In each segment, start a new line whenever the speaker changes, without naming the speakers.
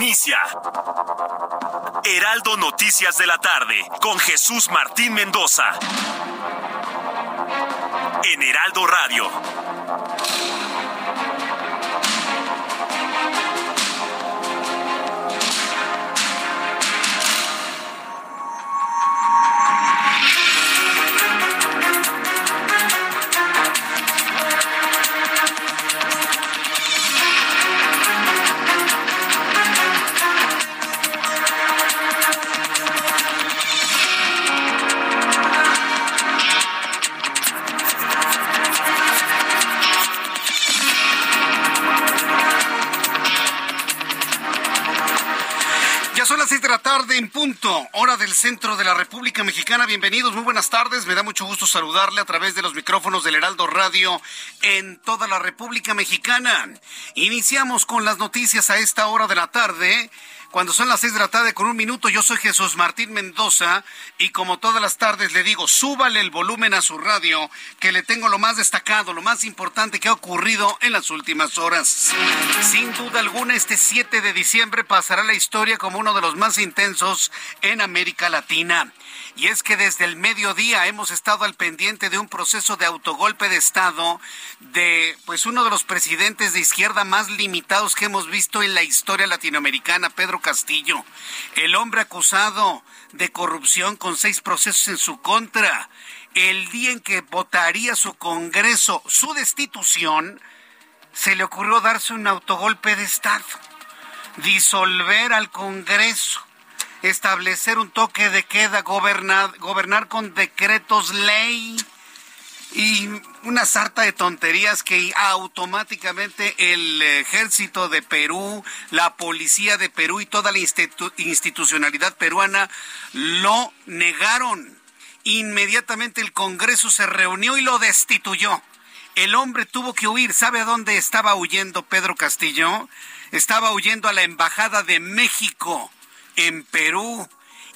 Inicia. Heraldo Noticias de la tarde con Jesús Martín Mendoza. En Heraldo Radio.
Tarde en punto, hora del centro de la República Mexicana. Bienvenidos, muy buenas tardes. Me da mucho gusto saludarle a través de los micrófonos del Heraldo Radio en toda la República Mexicana. Iniciamos con las noticias a esta hora de la tarde. Cuando son las seis de la tarde con un minuto, yo soy Jesús Martín Mendoza y como todas las tardes le digo, súbale el volumen a su radio, que le tengo lo más destacado, lo más importante que ha ocurrido en las últimas horas. Sin duda alguna, este 7 de diciembre pasará la historia como uno de los más intensos en América Latina. Y es que desde el mediodía hemos estado al pendiente de un proceso de autogolpe de Estado de pues uno de los presidentes de izquierda más limitados que hemos visto en la historia latinoamericana, Pedro Castillo. El hombre acusado de corrupción con seis procesos en su contra. El día en que votaría su Congreso su destitución, se le ocurrió darse un autogolpe de Estado, disolver al Congreso establecer un toque de queda, gobernar, gobernar con decretos ley y una sarta de tonterías que automáticamente el ejército de Perú, la policía de Perú y toda la institu institucionalidad peruana lo negaron. Inmediatamente el Congreso se reunió y lo destituyó. El hombre tuvo que huir. ¿Sabe a dónde estaba huyendo Pedro Castillo? Estaba huyendo a la Embajada de México en Perú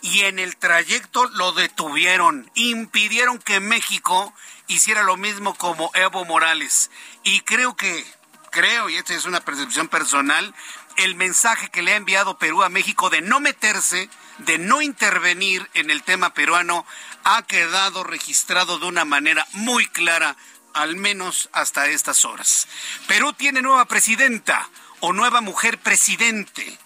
y en el trayecto lo detuvieron, impidieron que México hiciera lo mismo como Evo Morales. Y creo que, creo, y esta es una percepción personal, el mensaje que le ha enviado Perú a México de no meterse, de no intervenir en el tema peruano, ha quedado registrado de una manera muy clara, al menos hasta estas horas. Perú tiene nueva presidenta o nueva mujer presidente.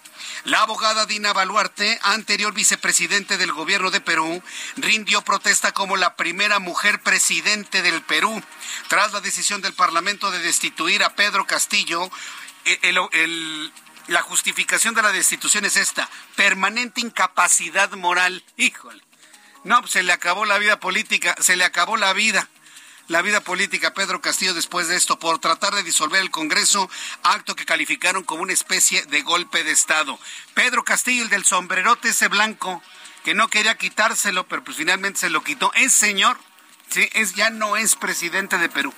La abogada Dina Baluarte, anterior vicepresidente del gobierno de Perú, rindió protesta como la primera mujer presidente del Perú, tras la decisión del Parlamento de destituir a Pedro Castillo. El, el, la justificación de la destitución es esta, permanente incapacidad moral. Híjole. No, se le acabó la vida política, se le acabó la vida la vida política Pedro Castillo después de esto por tratar de disolver el Congreso, acto que calificaron como una especie de golpe de Estado. Pedro Castillo, el del sombrerote ese blanco, que no quería quitárselo, pero pues finalmente se lo quitó, es señor, sí, es, ya no es presidente de Perú.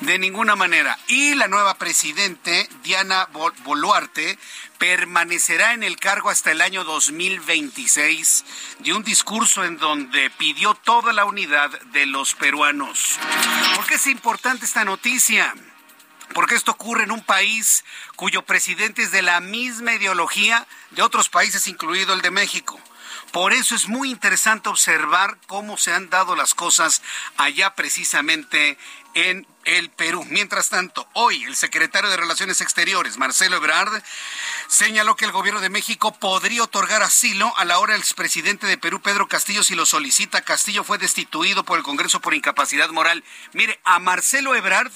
De ninguna manera. Y la nueva presidente, Diana Boluarte, permanecerá en el cargo hasta el año 2026 de un discurso en donde pidió toda la unidad de los peruanos. ¿Por qué es importante esta noticia? Porque esto ocurre en un país cuyo presidente es de la misma ideología de otros países, incluido el de México. Por eso es muy interesante observar cómo se han dado las cosas allá precisamente en el Perú. Mientras tanto, hoy el secretario de Relaciones Exteriores, Marcelo Ebrard, señaló que el gobierno de México podría otorgar asilo a la hora del expresidente de Perú, Pedro Castillo, si lo solicita. Castillo fue destituido por el Congreso por incapacidad moral. Mire, a Marcelo Ebrard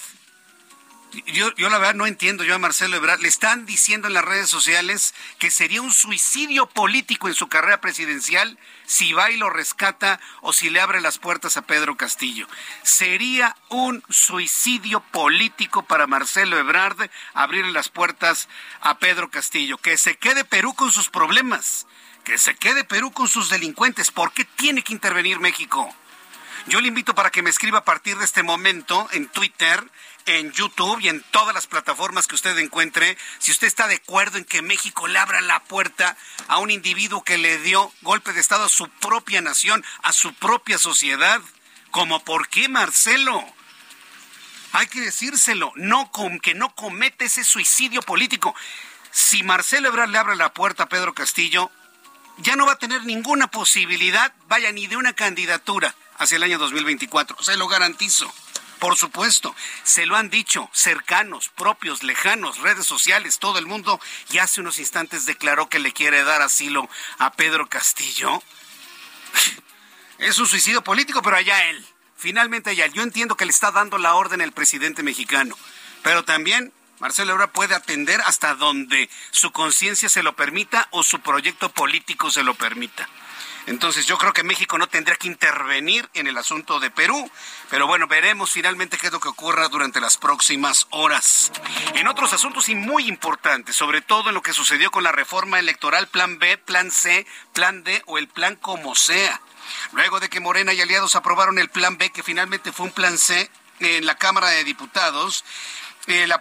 yo, yo la verdad no entiendo yo a Marcelo Ebrard. Le están diciendo en las redes sociales que sería un suicidio político en su carrera presidencial si va y lo rescata o si le abre las puertas a Pedro Castillo. Sería un suicidio político para Marcelo Ebrard abrirle las puertas a Pedro Castillo. Que se quede Perú con sus problemas. Que se quede Perú con sus delincuentes. ¿Por qué tiene que intervenir México? Yo le invito para que me escriba a partir de este momento en Twitter en YouTube y en todas las plataformas que usted encuentre, si usted está de acuerdo en que México le abra la puerta a un individuo que le dio golpe de Estado a su propia nación, a su propia sociedad, como por qué Marcelo. Hay que decírselo, no con, que no comete ese suicidio político. Si Marcelo Ebrard le abre la puerta a Pedro Castillo, ya no va a tener ninguna posibilidad, vaya, ni de una candidatura hacia el año 2024. Se lo garantizo. Por supuesto, se lo han dicho cercanos, propios, lejanos, redes sociales, todo el mundo, y hace unos instantes declaró que le quiere dar asilo a Pedro Castillo. Es un suicidio político, pero allá él. Finalmente allá. Yo entiendo que le está dando la orden el presidente mexicano, pero también Marcelo Ebrard puede atender hasta donde su conciencia se lo permita o su proyecto político se lo permita. Entonces yo creo que México no tendría que intervenir en el asunto de Perú, pero bueno, veremos finalmente qué es lo que ocurra durante las próximas horas. En otros asuntos y muy importantes, sobre todo en lo que sucedió con la reforma electoral, plan B, plan C, plan D o el plan como sea. Luego de que Morena y aliados aprobaron el plan B, que finalmente fue un plan C, en la Cámara de Diputados, eh, la,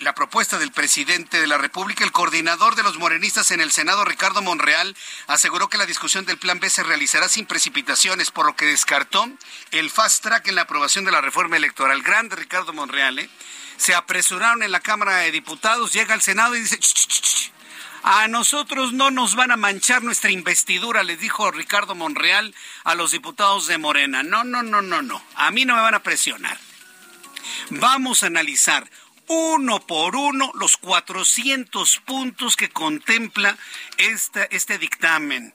la, propuesta del presidente de la República, el coordinador de los morenistas en el Senado, Ricardo Monreal, aseguró que la discusión del Plan B se realizará sin precipitaciones, por lo que descartó el fast track en la aprobación de la reforma electoral. Grande Ricardo Monreal, ¿eh? Se apresuraron en la Cámara de Diputados, llega al Senado y dice, a nosotros no nos van a manchar nuestra investidura, les dijo Ricardo Monreal a los diputados de Morena. No, no, no, no, no. A mí no me van a presionar. Vamos a analizar uno por uno los 400 puntos que contempla este, dictamen.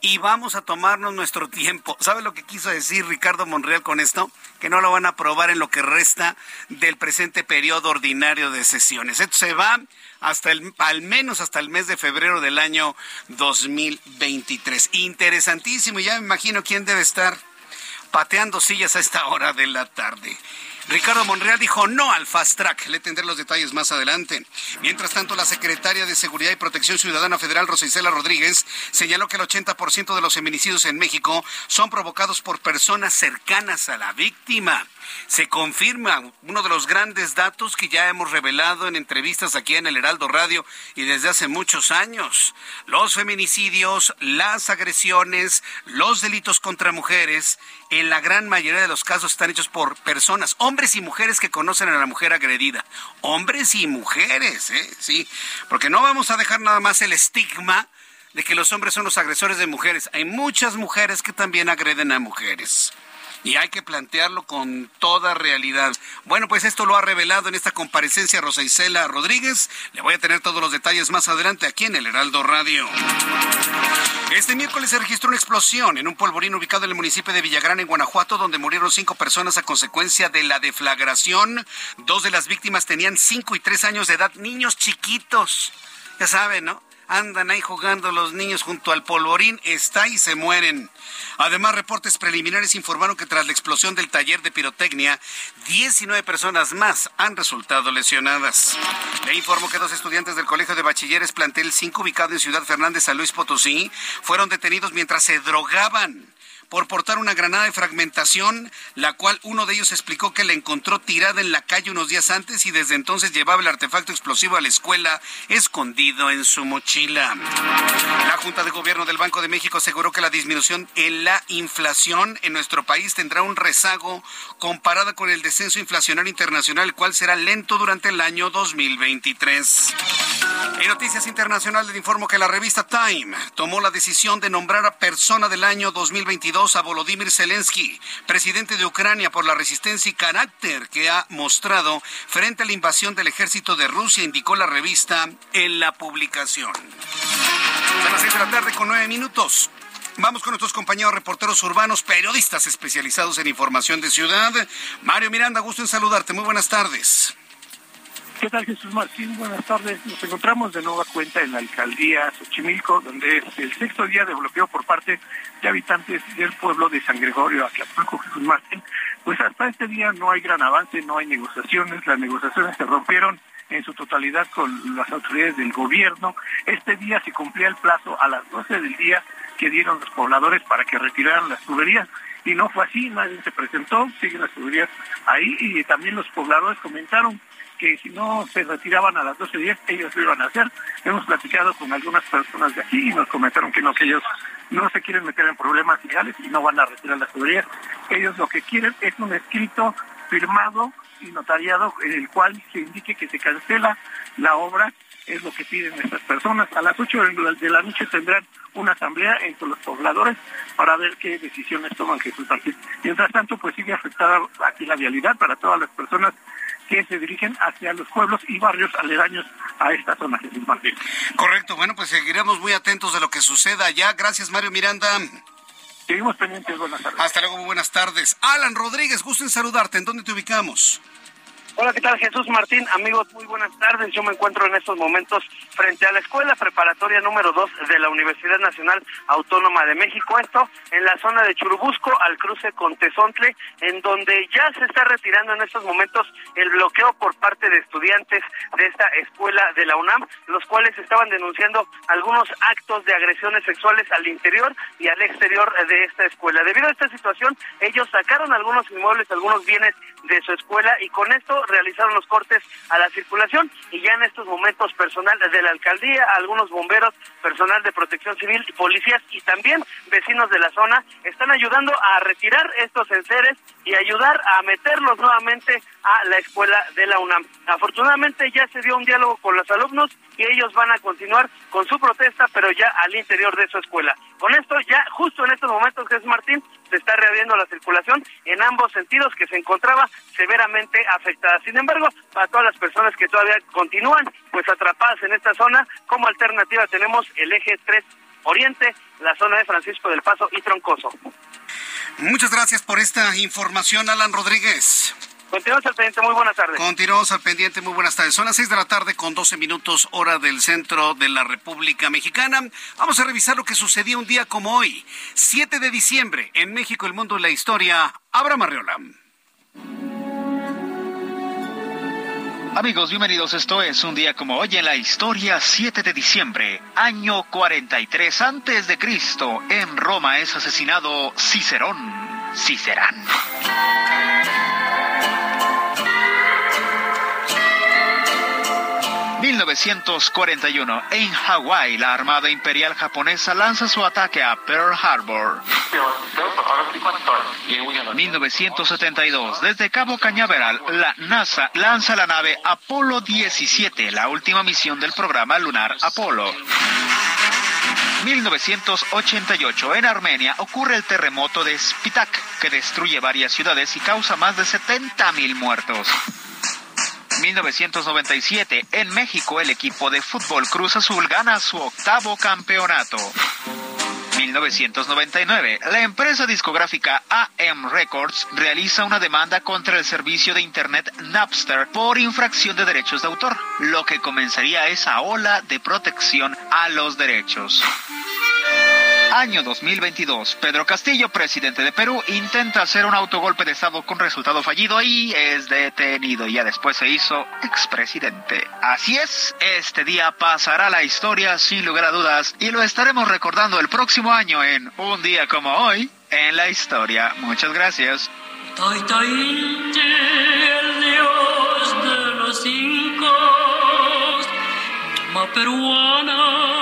Y vamos a tomarnos nuestro tiempo. ¿Sabe lo que quiso decir Ricardo Monreal con esto? Que no lo van a aprobar en lo que resta del presente periodo ordinario de sesiones. Esto se va hasta el, al menos hasta el mes de febrero del año 2023. Interesantísimo. Ya me imagino quién debe estar pateando sillas a esta hora de la tarde. Ricardo Monreal dijo no al fast track. Le tendré los detalles más adelante. Mientras tanto, la secretaria de Seguridad y Protección Ciudadana Federal, Rosicela Rodríguez, señaló que el 80% de los feminicidios en México son provocados por personas cercanas a la víctima se confirma uno de los grandes datos que ya hemos revelado en entrevistas aquí en el Heraldo Radio y desde hace muchos años. Los feminicidios, las agresiones, los delitos contra mujeres, en la gran mayoría de los casos están hechos por personas, hombres y mujeres que conocen a la mujer agredida. Hombres y mujeres, ¿eh? Sí, porque no vamos a dejar nada más el estigma de que los hombres son los agresores de mujeres. Hay muchas mujeres que también agreden a mujeres y hay que plantearlo con toda realidad. Bueno, pues esto lo ha revelado en esta comparecencia Rosa Isela Rodríguez. Le voy a tener todos los detalles más adelante aquí en el Heraldo Radio. Este miércoles se registró una explosión en un polvorín ubicado en el municipio de Villagrán, en Guanajuato, donde murieron cinco personas a consecuencia de la deflagración. Dos de las víctimas tenían cinco y tres años de edad, niños chiquitos. Ya saben, ¿no? Andan ahí jugando los niños junto al polvorín, está y se mueren. Además, reportes preliminares informaron que tras la explosión del taller de pirotecnia, 19 personas más han resultado lesionadas. Le informo que dos estudiantes del Colegio de Bachilleres Plantel 5, ubicado en Ciudad Fernández, San Luis Potosí, fueron detenidos mientras se drogaban por portar una granada de fragmentación, la cual uno de ellos explicó que la encontró tirada en la calle unos días antes y desde entonces llevaba el artefacto explosivo a la escuela escondido en su mochila. La Junta de Gobierno del Banco de México aseguró que la disminución en la inflación en nuestro país tendrá un rezago comparada con el descenso inflacionario internacional, el cual será lento durante el año 2023. En noticias internacionales le informo que la revista Time tomó la decisión de nombrar a persona del año 2022 a Volodymyr Zelensky, presidente de Ucrania, por la resistencia y carácter que ha mostrado frente a la invasión del ejército de Rusia, indicó la revista en la publicación. Son las seis de la tarde con nueve minutos. Vamos con nuestros compañeros reporteros urbanos, periodistas especializados en información de ciudad. Mario Miranda, gusto en saludarte. Muy buenas tardes.
¿Qué tal Jesús Martín? Buenas tardes. Nos encontramos de nueva cuenta en la alcaldía Xochimilco, donde es el sexto día de bloqueo por parte de habitantes del pueblo de San Gregorio, Atlapulco, Jesús Martín. Pues hasta este día no hay gran avance, no hay negociaciones, las negociaciones se rompieron en su totalidad con las autoridades del gobierno. Este día se cumplía el plazo a las 12 del día que dieron los pobladores para que retiraran las tuberías y no fue así, nadie se presentó, siguen las tuberías ahí y también los pobladores comentaron que si no se retiraban a las 12.10 ellos lo iban a hacer. Hemos platicado con algunas personas de aquí y nos comentaron que no, que ellos no se quieren meter en problemas legales y no van a retirar las tuberías. Ellos lo que quieren es un escrito firmado y notariado en el cual se indique que se cancela la obra, es lo que piden estas personas. A las 8 de la noche tendrán una asamblea entre los pobladores para ver qué decisiones toman Jesús Martín. Mientras tanto, pues sigue afectada aquí la vialidad para todas las personas que se dirigen hacia los pueblos y barrios aledaños a esta zona, Jesús Martín.
Correcto, bueno, pues seguiremos muy atentos de lo que suceda allá. Gracias, Mario Miranda.
Seguimos pendientes, buenas tardes.
Hasta luego, muy buenas tardes. Alan Rodríguez, gusto en saludarte. ¿En dónde te ubicamos?
Hola, ¿qué tal Jesús Martín? Amigos, muy buenas tardes. Yo me encuentro en estos momentos frente a la Escuela Preparatoria número 2 de la Universidad Nacional Autónoma de México. Esto en la zona de Churubusco, al cruce con Tezontle, en donde ya se está retirando en estos momentos el bloqueo por parte de estudiantes de esta escuela de la UNAM, los cuales estaban denunciando algunos actos de agresiones sexuales al interior y al exterior de esta escuela. Debido a esta situación, ellos sacaron algunos inmuebles, algunos bienes de su escuela y con esto realizaron los cortes a la circulación y ya en estos momentos personal de la alcaldía, algunos bomberos, personal de protección civil, policías y también vecinos de la zona están ayudando a retirar estos enseres y ayudar a meterlos nuevamente a la escuela de la UNAM. Afortunadamente ya se dio un diálogo con los alumnos y ellos van a continuar con su protesta, pero ya al interior de su escuela. Con esto, ya justo en estos momentos, Jesús Martín, se está reabriendo la circulación en ambos sentidos que se encontraba severamente afectada. Sin embargo, para todas las personas que todavía continúan pues atrapadas en esta zona, como alternativa tenemos el eje 3 Oriente, la zona de Francisco del Paso y Troncoso.
Muchas gracias por esta información, Alan Rodríguez.
Continuamos al pendiente, muy buenas tardes.
Continuamos al pendiente, muy buenas tardes. Son las 6 de la tarde con 12 minutos hora del centro de la República Mexicana. Vamos a revisar lo que sucedió un día como hoy, 7 de diciembre, en México, el mundo y la historia. Abra Marriola.
Amigos, bienvenidos. Esto es un día como hoy en la historia, 7 de diciembre, año 43 antes de Cristo. En Roma es asesinado Cicerón. Cicerán. 1941. En Hawái, la Armada Imperial Japonesa lanza su ataque a Pearl Harbor. 1972. Desde Cabo Cañaveral, la NASA lanza la nave Apolo 17, la última misión del programa lunar Apolo. 1988. En Armenia ocurre el terremoto de Spitak, que destruye varias ciudades y causa más de 70.000 muertos. 1997, en México el equipo de fútbol Cruz Azul gana su octavo campeonato. 1999, la empresa discográfica AM Records realiza una demanda contra el servicio de Internet Napster por infracción de derechos de autor, lo que comenzaría esa ola de protección a los derechos. Año 2022. Pedro Castillo, presidente de Perú, intenta hacer un autogolpe de Estado con resultado fallido y es detenido. Ya después se hizo expresidente. Así es, este día pasará la historia sin lugar a dudas y lo estaremos recordando el próximo año en un día como hoy en la historia. Muchas gracias.
peruana,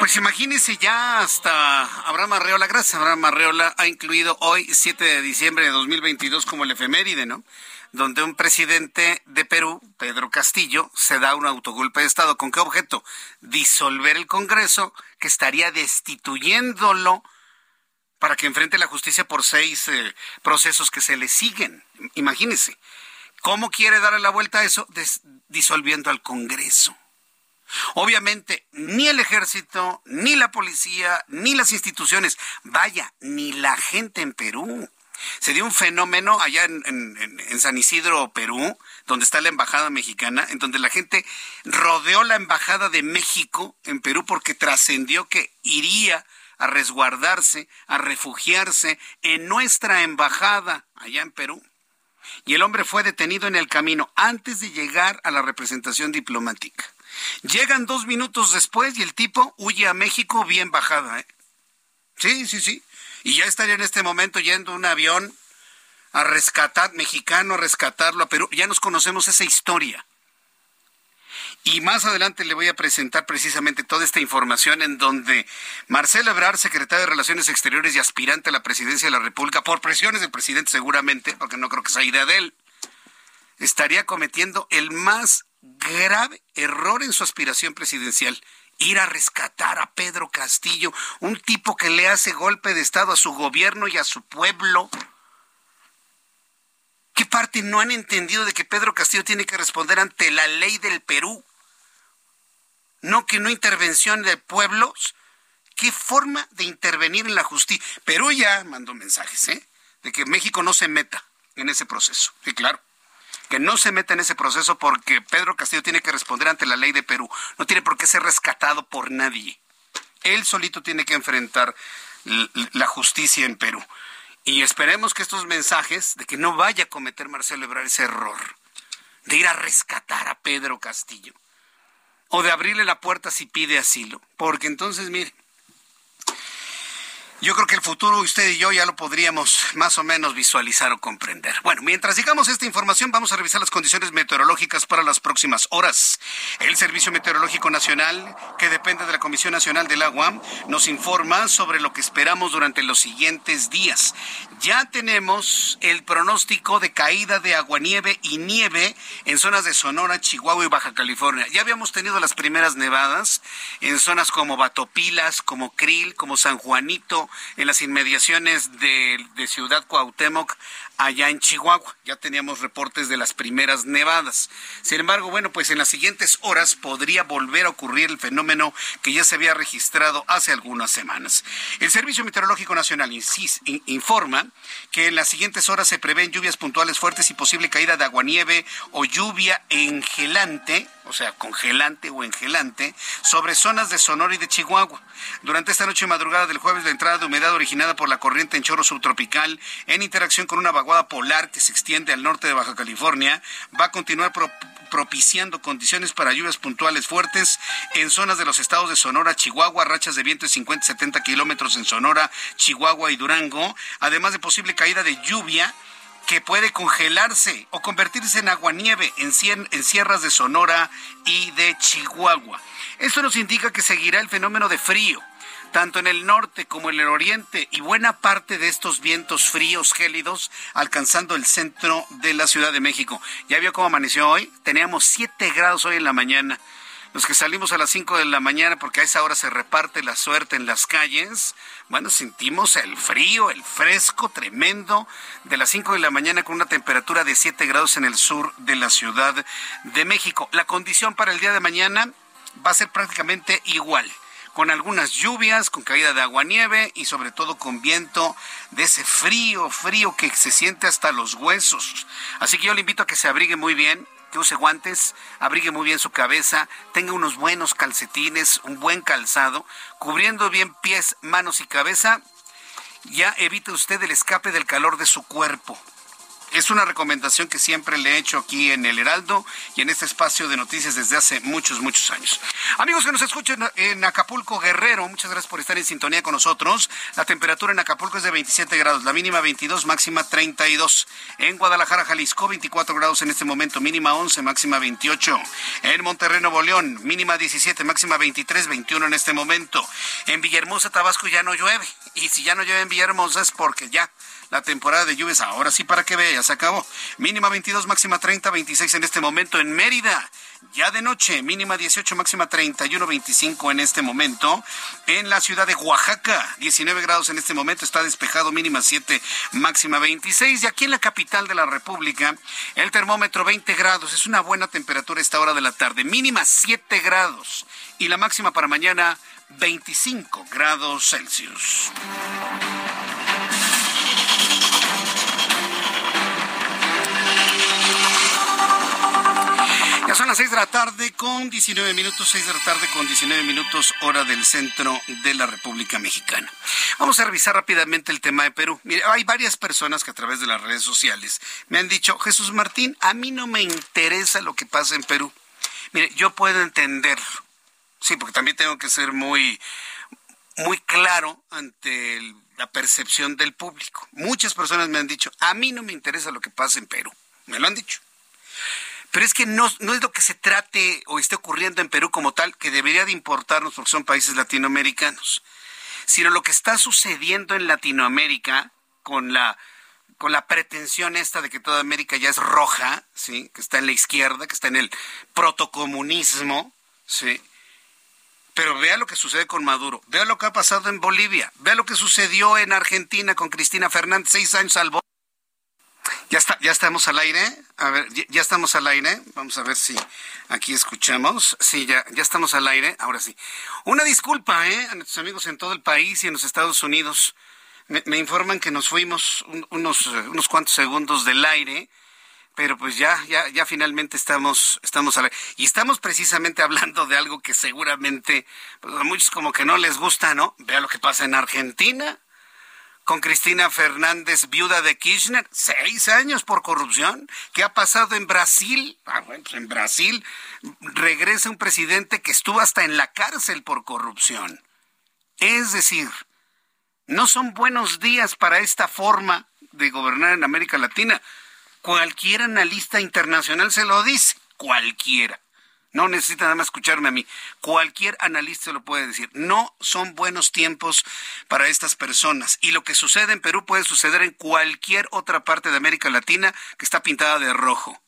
Pues imagínese ya hasta Abraham Arreola, gracias Abraham Arreola, ha incluido hoy, 7 de diciembre de 2022, como el efeméride, ¿no? Donde un presidente de Perú, Pedro Castillo, se da un autogolpe de Estado. ¿Con qué objeto? Disolver el Congreso, que estaría destituyéndolo para que enfrente la justicia por seis eh, procesos que se le siguen. Imagínese. ¿Cómo quiere darle la vuelta a eso? disolviendo al Congreso. Obviamente, ni el ejército, ni la policía, ni las instituciones, vaya, ni la gente en Perú, Se dio un fenómeno allá en, San Isidro, Perú, donde está la embajada mexicana, en donde la gente rodeó la embajada de México en Perú porque trascendió que iría a resguardarse, a refugiarse en nuestra embajada allá en Perú. Y el hombre fue detenido en el camino antes de llegar a la representación diplomática. Llegan dos minutos después y el tipo huye a México bien bajada. ¿eh? Sí, sí, sí. Y ya estaría en este momento yendo un avión a rescatar, mexicano, a rescatarlo a Perú. Ya nos conocemos esa historia. Y más adelante le voy a presentar precisamente toda esta información en donde Marcelo Ebrard, secretario de Relaciones Exteriores y aspirante a la presidencia de la República, por presiones del presidente seguramente, porque no creo que sea idea de él, estaría cometiendo el más grave error en su aspiración presidencial. Ir a rescatar a Pedro Castillo, un tipo que le hace golpe de Estado a su gobierno y a su pueblo. ¿Qué parte no han entendido de que Pedro Castillo tiene que responder ante la ley del Perú? No que no intervención de pueblos. ¿Qué forma de intervenir en la justicia? Perú ya mandó mensajes, ¿eh? De que México no se meta en ese proceso. Claro que no se meta en ese proceso porque Pedro Castillo tiene que responder ante la ley de Perú. No tiene por qué ser rescatado por nadie. Él solito tiene que enfrentar la justicia en Perú. Y esperemos que estos mensajes de que no vaya a cometer Marcelo Ebrard ese error de ir a rescatar a Pedro Castillo o de abrirle la puerta si pide asilo, porque entonces mire, yo creo que el futuro usted y yo ya lo podríamos más o menos visualizar o comprender. Bueno, mientras digamos esta información, vamos a revisar las condiciones meteorológicas para las próximas horas. El Servicio Meteorológico Nacional, que depende de la Comisión Nacional del Agua, nos informa sobre lo que esperamos durante los siguientes días. Ya tenemos el pronóstico de caída de aguanieve y nieve en zonas de Sonora, Chihuahua y Baja California. Ya habíamos tenido las primeras nevadas en zonas como Batopilas, como Krill, como San Juanito, en las inmediaciones de, Ciudad Cuauhtémoc, allá en Chihuahua. Ya teníamos reportes de las primeras nevadas. Sin embargo, bueno, pues en las siguientes horas podría volver a ocurrir el fenómeno que ya se había registrado hace algunas semanas. El Servicio Meteorológico Nacional informa que en las siguientes horas se prevén lluvias puntuales fuertes y posible caída de aguanieve o lluvia engelante o sea, congelante o engelante, sobre zonas de Sonora y de Chihuahua. Durante esta noche y madrugada del jueves, la entrada de humedad originada por la corriente en chorro subtropical, en interacción con una vaguada polar que se extiende al norte de Baja California, va a continuar propiciando condiciones para lluvias puntuales fuertes en zonas de los estados de Sonora, Chihuahua, rachas de viento de 50-70 kilómetros en Sonora, Chihuahua y Durango, además de posible caída de lluvia que puede congelarse o convertirse en aguanieve en, en sierras de Sonora y de Chihuahua. Esto nos indica que seguirá el fenómeno de frío tanto en el norte como en el oriente y buena parte de estos vientos fríos gélidos alcanzando el centro de la Ciudad de México. ¿Ya vio cómo amaneció hoy? Teníamos 7 grados hoy en la mañana. Los que salimos a las 5 de la mañana porque a esa hora se reparte la suerte en las calles, bueno, sentimos el frío, el fresco tremendo de las 5 de la mañana con una temperatura de 7 grados en el sur de la Ciudad de México. La condición para el día de mañana va a ser prácticamente igual con algunas lluvias, con caída de agua nieve y sobre todo con viento de ese frío, frío que se siente hasta los huesos. Así que yo le invito a que se abrigue muy bien, que use guantes, abrigue muy bien su cabeza, tenga unos buenos calcetines, un buen calzado, cubriendo bien pies, manos y cabeza, ya evite usted el escape del calor de su cuerpo. Es una recomendación que siempre le he hecho aquí en el Heraldo y en este espacio de noticias desde hace muchos, muchos años. Amigos que nos escuchan en Acapulco Guerrero, muchas gracias por estar en sintonía con nosotros. La temperatura en Acapulco es de 27 grados, la mínima 22, máxima 32. En Guadalajara, Jalisco, 24 grados en este momento, mínima 11, máxima 28. En Monterrey, Nuevo León, mínima 17, máxima 23, 21 en este momento. En Villahermosa, Tabasco ya no llueve. Y si ya no llueve en Villahermosa es porque ya la temporada de lluvias. Ahora sí, para que se acabó. Mínima 22, máxima 30, 26 en este momento en Mérida. Ya de noche, mínima 18, máxima 31, 25 en este momento. En la ciudad de Oaxaca, 19 grados en este momento, está despejado, mínima 7, máxima 26. Y aquí en la capital de la República, el termómetro 20 grados. Es una buena temperatura esta hora de la tarde, mínima 7 grados. Y la máxima para mañana, 25 grados Celsius. 6 de la tarde con 19 minutos, 6 de la tarde con 19 minutos, hora del centro de la República Mexicana. Vamos a revisar rápidamente el tema de Perú. Mire, hay varias personas que a través de las redes sociales me han dicho, Jesús Martín, a mí no me interesa lo que pasa en Perú. Mire, yo puedo entenderlo. Sí, porque también tengo que ser muy, muy claro ante la percepción del público. Muchas personas me han dicho, a mí no me interesa lo que pasa en Perú. Me lo han dicho. Pero es que no, no es lo que se trate o esté ocurriendo en Perú como tal, que debería de importarnos porque son países latinoamericanos, sino lo que está sucediendo en Latinoamérica con la con la pretensión esta de que toda América ya es roja, ¿sí? que está en la izquierda, que está en el protocomunismo, ¿sí? Pero vea lo que sucede con Maduro, vea lo que ha pasado en Bolivia, vea lo que sucedió en Argentina con Cristina Fernández, seis años al ya está, ya estamos al aire. A ver, ya, estamos al aire. Vamos a ver si aquí escuchamos. Sí, ya, ya estamos al aire. Ahora sí. Una disculpa, ¿eh? A nuestros amigos en todo el país y en los Estados Unidos. Me, informan que nos fuimos unos, unos cuantos segundos del aire pero pues ya, ya, ya finalmente estamos, estamos al aire. y estamos precisamente hablando de algo que seguramente pues, a muchos como que no les gusta, ¿no? Vea lo que pasa en Argentina, con Cristina Fernández, viuda de Kirchner, seis años por corrupción. ¿Qué ha pasado en Brasil? Ah, bueno, pues en Brasil regresa un presidente que estuvo hasta en la cárcel por corrupción. Es decir, no son buenos días para esta forma de gobernar en América Latina. Cualquier analista internacional se lo dice, cualquiera. No necesita nada más escucharme a mí. Cualquier analista lo puede decir. No son buenos tiempos para estas personas. Y lo que sucede en Perú puede suceder en cualquier otra parte de América Latina que está pintada de rojo.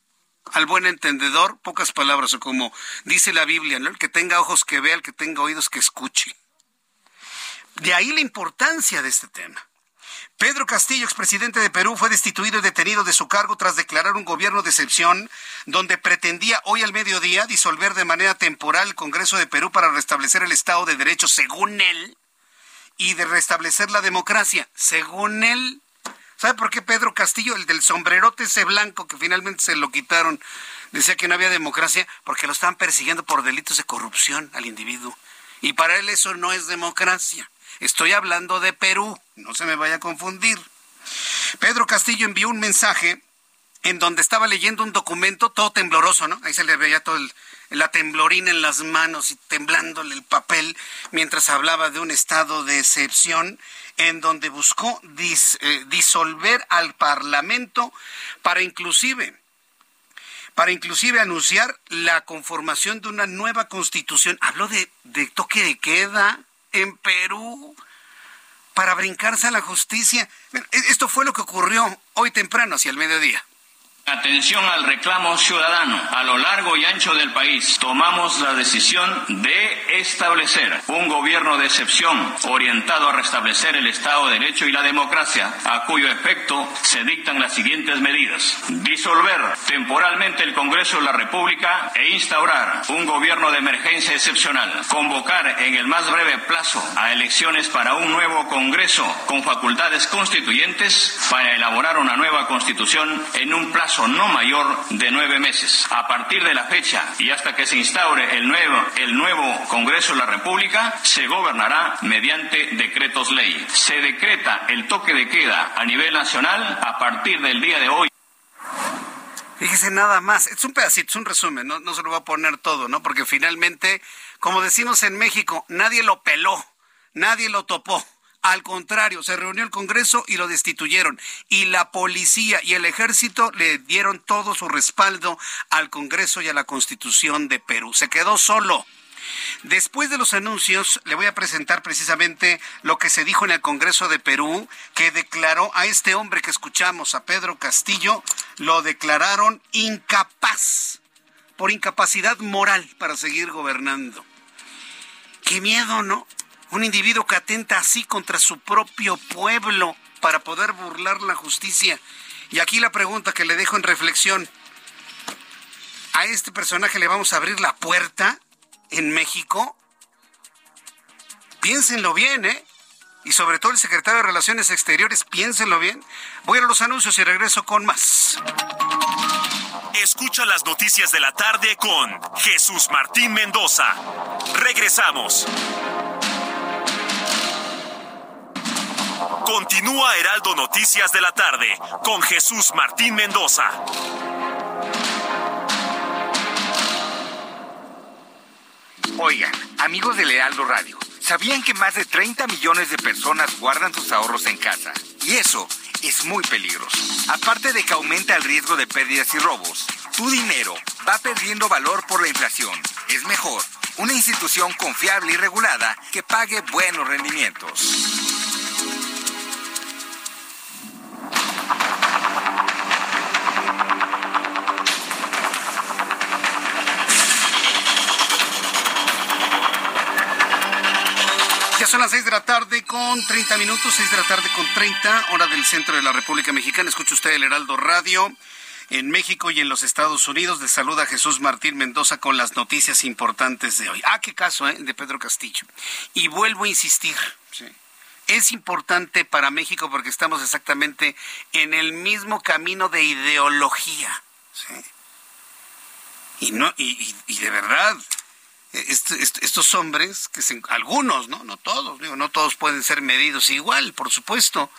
Al buen entendedor, pocas palabras, o como dice la Biblia, ¿no? El que tenga ojos que vea, el que tenga oídos que escuche. De ahí la importancia de este tema. Pedro Castillo, expresidente de Perú, fue destituido y detenido de su cargo tras declarar un gobierno de excepción donde pretendía hoy al mediodía disolver de manera temporal el Congreso de Perú para restablecer el Estado de Derecho, según él, y de restablecer la democracia, según él. ¿Sabe por qué Pedro Castillo, el del sombrerote ese blanco que finalmente se lo quitaron, decía que no había democracia porque lo estaban persiguiendo por delitos de corrupción al individuo? Y para él eso no es democracia. Estoy hablando de Perú, no se me vaya a confundir. Pedro Castillo envió un mensaje en donde estaba leyendo un documento todo tembloroso, ¿no? Ahí se le veía todo la temblorina en las manos y temblándole el papel mientras hablaba de un estado de excepción en donde buscó eh, disolver al Parlamento para inclusive para inclusive anunciar la conformación de una nueva constitución. Habló de, de toque de queda, en Perú para brincarse a la justicia. Esto fue lo que ocurrió hoy temprano, hacia el mediodía.
Atención al reclamo ciudadano. A lo largo y ancho del país tomamos la decisión de establecer un gobierno de excepción orientado a restablecer el Estado de Derecho y la democracia, a cuyo efecto se dictan las siguientes medidas. Disolver temporalmente el Congreso de la República e instaurar un gobierno de emergencia excepcional. Convocar en el más breve plazo a elecciones para un nuevo Congreso con facultades constituyentes para elaborar una nueva constitución en un plazo no mayor de nueve meses. A partir de la fecha y hasta que se instaure el nuevo, el nuevo Congreso de la República, se gobernará mediante decretos ley. Se decreta el toque de queda a nivel nacional a partir del día de hoy.
Fíjese nada más, es un pedacito, es un resumen, no, no se lo va a poner todo, ¿no? Porque finalmente, como decimos en México, nadie lo peló, nadie lo topó. Al contrario, se reunió el Congreso y lo destituyeron. Y la policía y el ejército le dieron todo su respaldo al Congreso y a la Constitución de Perú. Se quedó solo. Después de los anuncios, le voy a presentar precisamente lo que se dijo en el Congreso de Perú, que declaró a este hombre que escuchamos, a Pedro Castillo, lo declararon incapaz, por incapacidad moral para seguir gobernando. Qué miedo, ¿no? Un individuo que atenta así contra su propio pueblo para poder burlar la justicia. Y aquí la pregunta que le dejo en reflexión. ¿A este personaje le vamos a abrir la puerta en México? Piénsenlo bien, ¿eh? Y sobre todo el secretario de Relaciones Exteriores, piénsenlo bien. Voy a los anuncios y regreso con más.
Escucha las noticias de la tarde con Jesús Martín Mendoza. Regresamos. Continúa Heraldo Noticias de la tarde con Jesús Martín Mendoza.
Oigan, amigos del Heraldo Radio, ¿sabían que más de 30 millones de personas guardan sus ahorros en casa? Y eso es muy peligroso. Aparte de que aumenta el riesgo de pérdidas y robos, tu dinero va perdiendo valor por la inflación. Es mejor una institución confiable y regulada que pague buenos rendimientos.
Son las 6 de la tarde con 30 minutos, 6 de la tarde con 30, hora del centro de la República Mexicana. Escucha usted el Heraldo Radio. En México y en los Estados Unidos le saluda Jesús Martín Mendoza con las noticias importantes de hoy. Ah, qué caso, ¿eh? De Pedro Castillo. Y vuelvo a insistir. Es importante para México porque estamos exactamente en el mismo camino de ideología. Y, no, y, y de verdad, estos hombres, que algunos, ¿no? No todos, digo, no todos pueden ser medidos igual, por supuesto,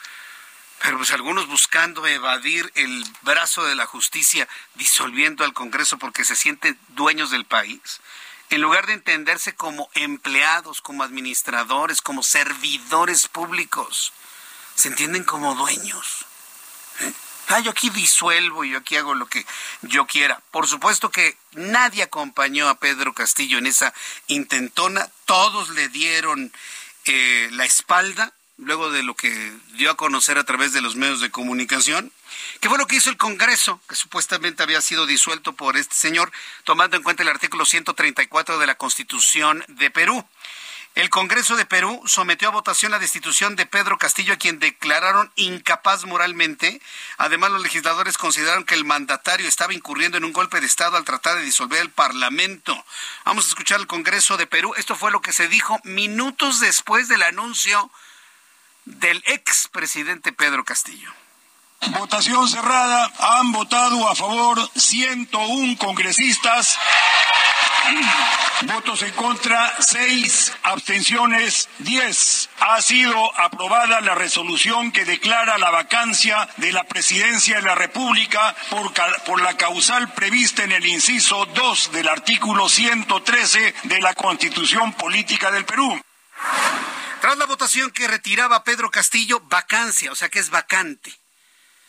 pero pues algunos buscando evadir el brazo de la justicia, disolviendo al Congreso porque se sienten dueños del país, en lugar de entenderse como empleados, como administradores, como servidores públicos, se entienden como dueños. Ah, yo aquí disuelvo y yo aquí hago lo que yo quiera. Por supuesto que nadie acompañó a Pedro Castillo en esa intentona. Todos le dieron eh, la espalda luego de lo que dio a conocer a través de los medios de comunicación. ¿Qué fue lo que hizo el Congreso, que supuestamente había sido disuelto por este señor, tomando en cuenta el artículo 134 de la Constitución de Perú? El Congreso de Perú sometió a votación la destitución de Pedro Castillo, a quien declararon incapaz moralmente. Además, los legisladores consideraron que el mandatario estaba incurriendo en un golpe de Estado al tratar de disolver el Parlamento. Vamos a escuchar el Congreso de Perú. Esto fue lo que se dijo minutos después del anuncio del expresidente Pedro Castillo.
Votación cerrada. Han votado a favor 101 congresistas. Votos en contra, seis. Abstenciones, diez. Ha sido aprobada la resolución que declara la vacancia de la presidencia de la República por, por la causal prevista en el inciso 2 del artículo 113 de la Constitución Política del Perú.
Tras la votación que retiraba Pedro Castillo, vacancia, o sea que es vacante.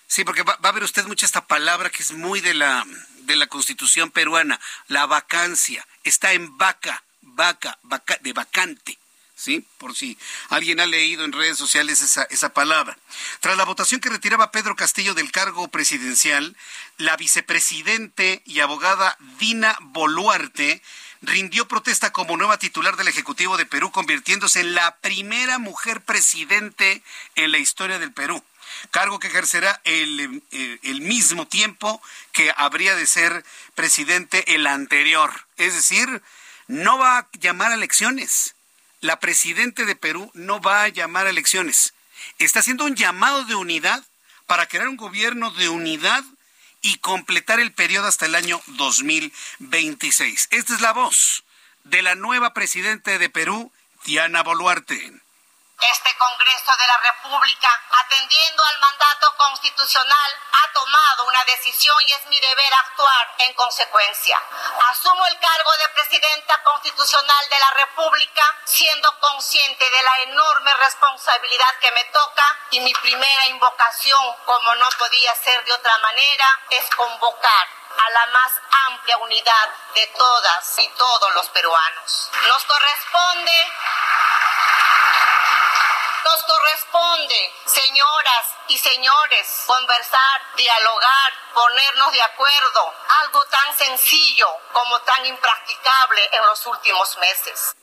Sí, porque va, a ver usted mucha esta palabra que es muy de la, de la constitución peruana, la vacancia. Está en vaca, vaca, vaca de vacante. ¿sí? Por si alguien ha leído en redes sociales esa, esa palabra. Tras la votación que retiraba Pedro Castillo del cargo presidencial, la vicepresidente y abogada Dina Boluarte rindió protesta como nueva titular del Ejecutivo de Perú, convirtiéndose en la primera mujer presidente en la historia del Perú cargo que ejercerá el, eh, el, mismo tiempo que habría de ser presidente el anterior. Es decir, no va a llamar a elecciones. La presidente de Perú no va a llamar a elecciones. Está haciendo un llamado de unidad para crear un gobierno de unidad y completar el periodo hasta el año 2026. Esta es la voz de la nueva presidenta de Perú, Diana Boluarte
este Congreso de la República, atendiendo al mandato constitucional, ha tomado una decisión y es mi deber actuar en consecuencia. Asumo el cargo de presidenta constitucional de la República, siendo consciente de la enorme responsabilidad que me toca y mi primera invocación, como no podía ser de otra manera, es convocar a la más amplia unidad de todas y todos los peruanos. Nos corresponde nos corresponde, señoras y señores, conversar, dialogar, ponernos de acuerdo, algo tan sencillo como tan impracticable en los últimos meses.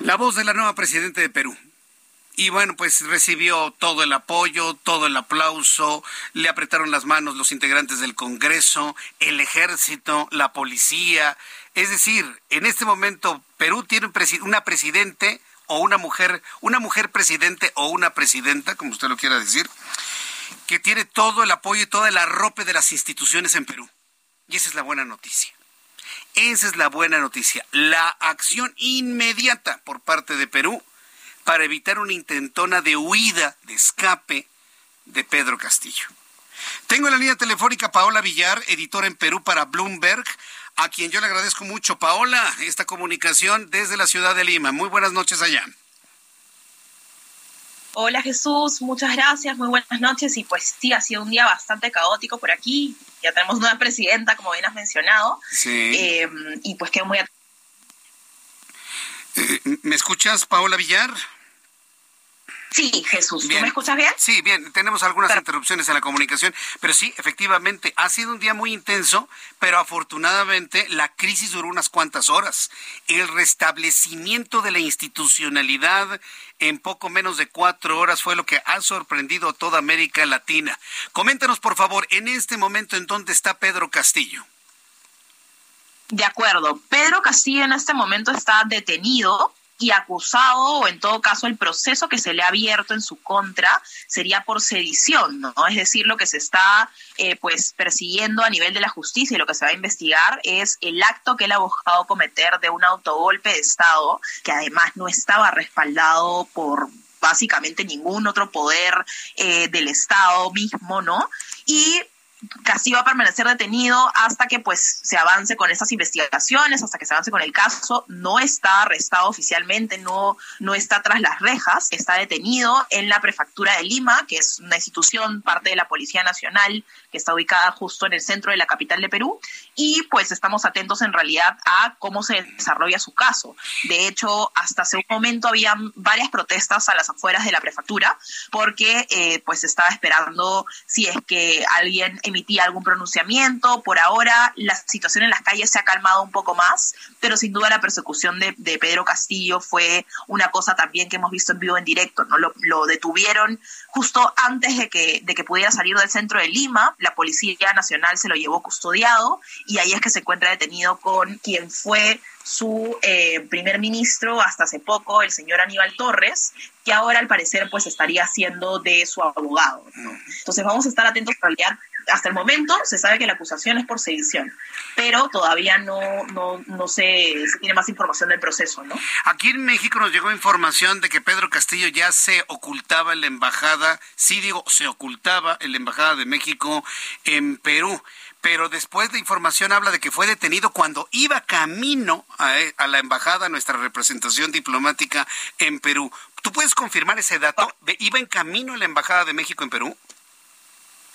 La voz de la nueva presidenta de Perú. Y bueno, pues recibió todo el apoyo, todo el aplauso, le apretaron las manos los integrantes del Congreso, el ejército, la policía. Es decir, en este momento Perú tiene una presidente o una mujer, una mujer presidente o una presidenta, como usted lo quiera decir, que tiene todo el apoyo y toda la ropa de las instituciones en Perú. Y esa es la buena noticia. Esa es la buena noticia. La acción inmediata por parte de Perú para evitar una intentona de huida, de escape de Pedro Castillo. Tengo en la línea telefónica Paola Villar, editora en Perú para Bloomberg, a quien yo le agradezco mucho. Paola, esta comunicación desde la ciudad de Lima. Muy buenas noches allá.
Hola Jesús, muchas gracias, muy buenas noches y pues sí, ha sido un día bastante caótico por aquí, ya tenemos nueva presidenta como bien has mencionado
Sí.
eh, y pues quedo muy...
Eh, ¿Me escuchas, Paola Villar?
Sí, Jesús, ¿tú me escuchas bien?
Sí, bien, tenemos algunas interrupciones en la comunicación, pero sí, efectivamente, ha sido un día muy intenso, pero afortunadamente la crisis duró unas cuantas horas. El restablecimiento de la institucionalidad en poco menos de cuatro horas fue lo que ha sorprendido a toda América Latina. Coméntanos, por favor, en este momento en dónde está Pedro Castillo.
De acuerdo, Pedro Castillo en este momento está detenido y acusado, o en todo caso el proceso que se le ha abierto en su contra sería por sedición, ¿no? Es decir, lo que se está eh, pues persiguiendo a nivel de la justicia y lo que se va a investigar es el acto que él ha buscado cometer de un autogolpe de Estado, que además no estaba respaldado por básicamente ningún otro poder eh, del Estado mismo, ¿no? Y Castillo va a permanecer detenido hasta que pues se avance con estas investigaciones, hasta que se avance con el caso. No está arrestado oficialmente, no, no está tras las rejas, está detenido en la prefectura de Lima, que es una institución, parte de la Policía Nacional, que está ubicada justo en el centro de la capital de Perú. Y pues estamos atentos en realidad a cómo se desarrolla su caso. De hecho, hasta hace un momento había varias protestas a las afueras de la prefectura, porque eh, pues estaba esperando si es que alguien emitía algún pronunciamiento. Por ahora la situación en las calles se ha calmado un poco más, pero sin duda la persecución de, de Pedro Castillo fue una cosa también que hemos visto en vivo en directo. ¿no? Lo, lo detuvieron justo antes de que, de que pudiera salir del centro de Lima. La Policía Nacional se lo llevó custodiado y ahí es que se encuentra detenido con quien fue su eh, primer ministro hasta hace poco, el señor Aníbal Torres, que ahora al parecer pues estaría siendo de su abogado. ¿no? Entonces vamos a estar atentos en realidad. Hasta el momento se sabe que la acusación es por sedición, pero todavía no, no, no se, se tiene más información del proceso, ¿no?
Aquí en México nos llegó información de que Pedro Castillo ya se ocultaba en la embajada, sí digo, se ocultaba en la embajada de México en Perú. Pero después de información habla de que fue detenido cuando iba camino a, a la embajada, a nuestra representación diplomática en Perú. ¿Tú puedes confirmar ese dato? ¿Iba en camino a la embajada de México en Perú?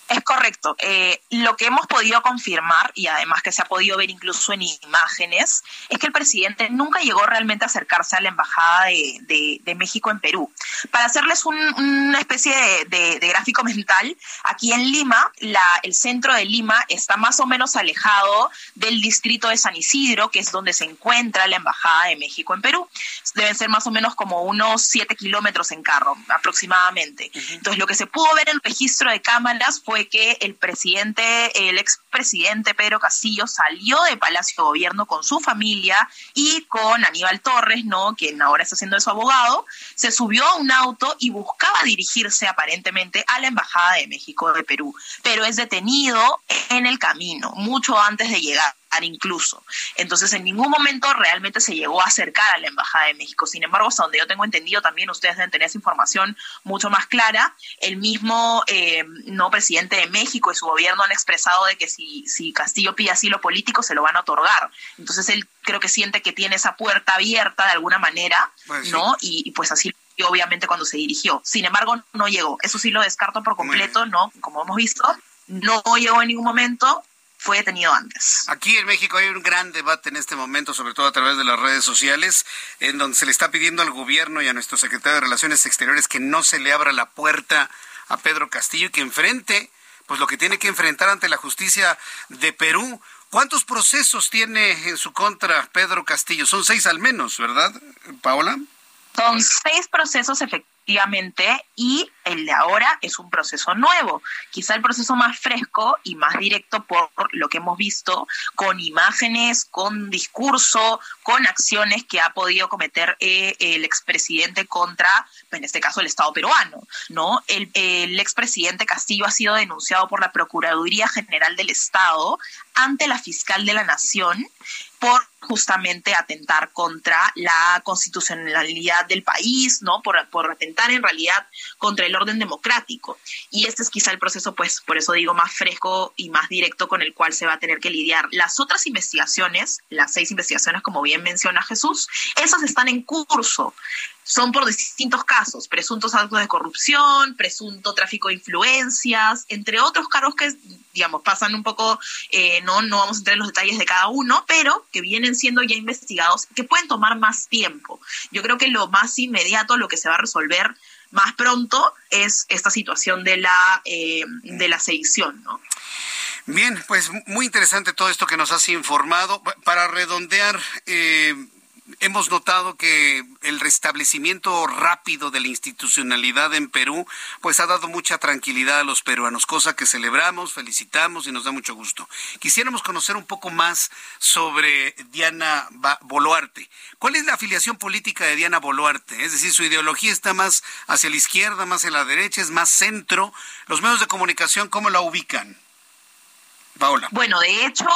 Es correcto. Eh, lo que hemos podido confirmar, y además que se ha podido ver incluso en imágenes, es que el presidente nunca llegó realmente a acercarse a la Embajada de, de- de México en Perú. Para hacerles un- una especie de, gráfico mental, aquí en Lima, la- el centro de Lima está más o menos alejado del distrito de San Isidro, que es donde se encuentra la Embajada de México en Perú. Deben ser más o menos como unos 7 kilómetros en carro, aproximadamente. Entonces, lo que se pudo ver en registro de cámaras fue que el presidente, el expresidente Pedro Castillo salió de Palacio de Gobierno con su familia y con Aníbal Torres, ¿no? Quien ahora está siendo su abogado, se subió a un auto y buscaba dirigirse aparentemente a la Embajada de México de Perú, pero es detenido en el camino, mucho antes de llegar incluso. Entonces, en ningún momento realmente se llegó a acercar a la Embajada de México. Sin embargo, hasta donde yo tengo entendido, también ustedes deben tener esa información mucho más clara. El mismo eh, no presidente de México y su gobierno han expresado de que si, si Castillo pide asilo político, se lo van a otorgar. Entonces, él creo que siente que tiene esa puerta abierta de alguna manera,
Pues sí.
¿no? Y, y pues así y obviamente cuando se dirigió. Sin embargo, no llegó. Eso sí lo descarto por completo, ¿no? Como hemos visto, no llegó en ningún momento, fue detenido antes.
Aquí en México hay un gran debate en este momento, sobre todo a través de las redes sociales, en donde se le está pidiendo al gobierno y a nuestro secretario de Relaciones Exteriores que no se le abra la puerta a Pedro Castillo y que enfrente pues lo que tiene que enfrentar ante la justicia de Perú. ¿Cuántos procesos tiene en su contra Pedro Castillo? Son seis al menos, ¿verdad, Paola?
Son seis procesos efectivamente y el de ahora es un proceso nuevo, quizá el proceso más fresco y más directo por lo que hemos visto con imágenes, con discurso, con acciones que ha podido cometer eh, el expresidente contra, en este caso, el Estado peruano. ¿no? El, el expresidente Castillo ha sido denunciado por la Procuraduría General del Estado ante la fiscal de la Nación por justamente atentar contra la constitucionalidad del país, ¿no? Por, por, atentar en realidad contra el orden democrático. Y este es quizá el proceso, pues, por eso digo, más fresco y más directo con el cual se va a tener que lidiar. Las otras investigaciones, las seis investigaciones, como bien menciona Jesús, esas están en curso son por distintos casos, presuntos actos de corrupción, presunto tráfico de influencias, entre otros cargos que, digamos, pasan un poco, eh, no, no vamos a entrar en los detalles de cada uno, pero que vienen siendo ya investigados, que pueden tomar más tiempo. Yo creo que lo más inmediato, lo que se va a resolver más pronto, es esta situación de la, eh, de la sedición, ¿no?
Bien, pues muy interesante todo esto que nos has informado. Para redondear, eh, hemos notado que el restablecimiento rápido de la institucionalidad en Perú, pues ha dado mucha tranquilidad a los peruanos, cosa que celebramos, felicitamos y nos da mucho gusto. Quisiéramos conocer un poco más sobre Diana Boluarte. ¿Cuál es la afiliación política de Diana Boluarte? Es decir, su ideología está más hacia la izquierda, más hacia la derecha, es más centro. Los medios de comunicación, ¿cómo la ubican? Paola.
Bueno, de hecho,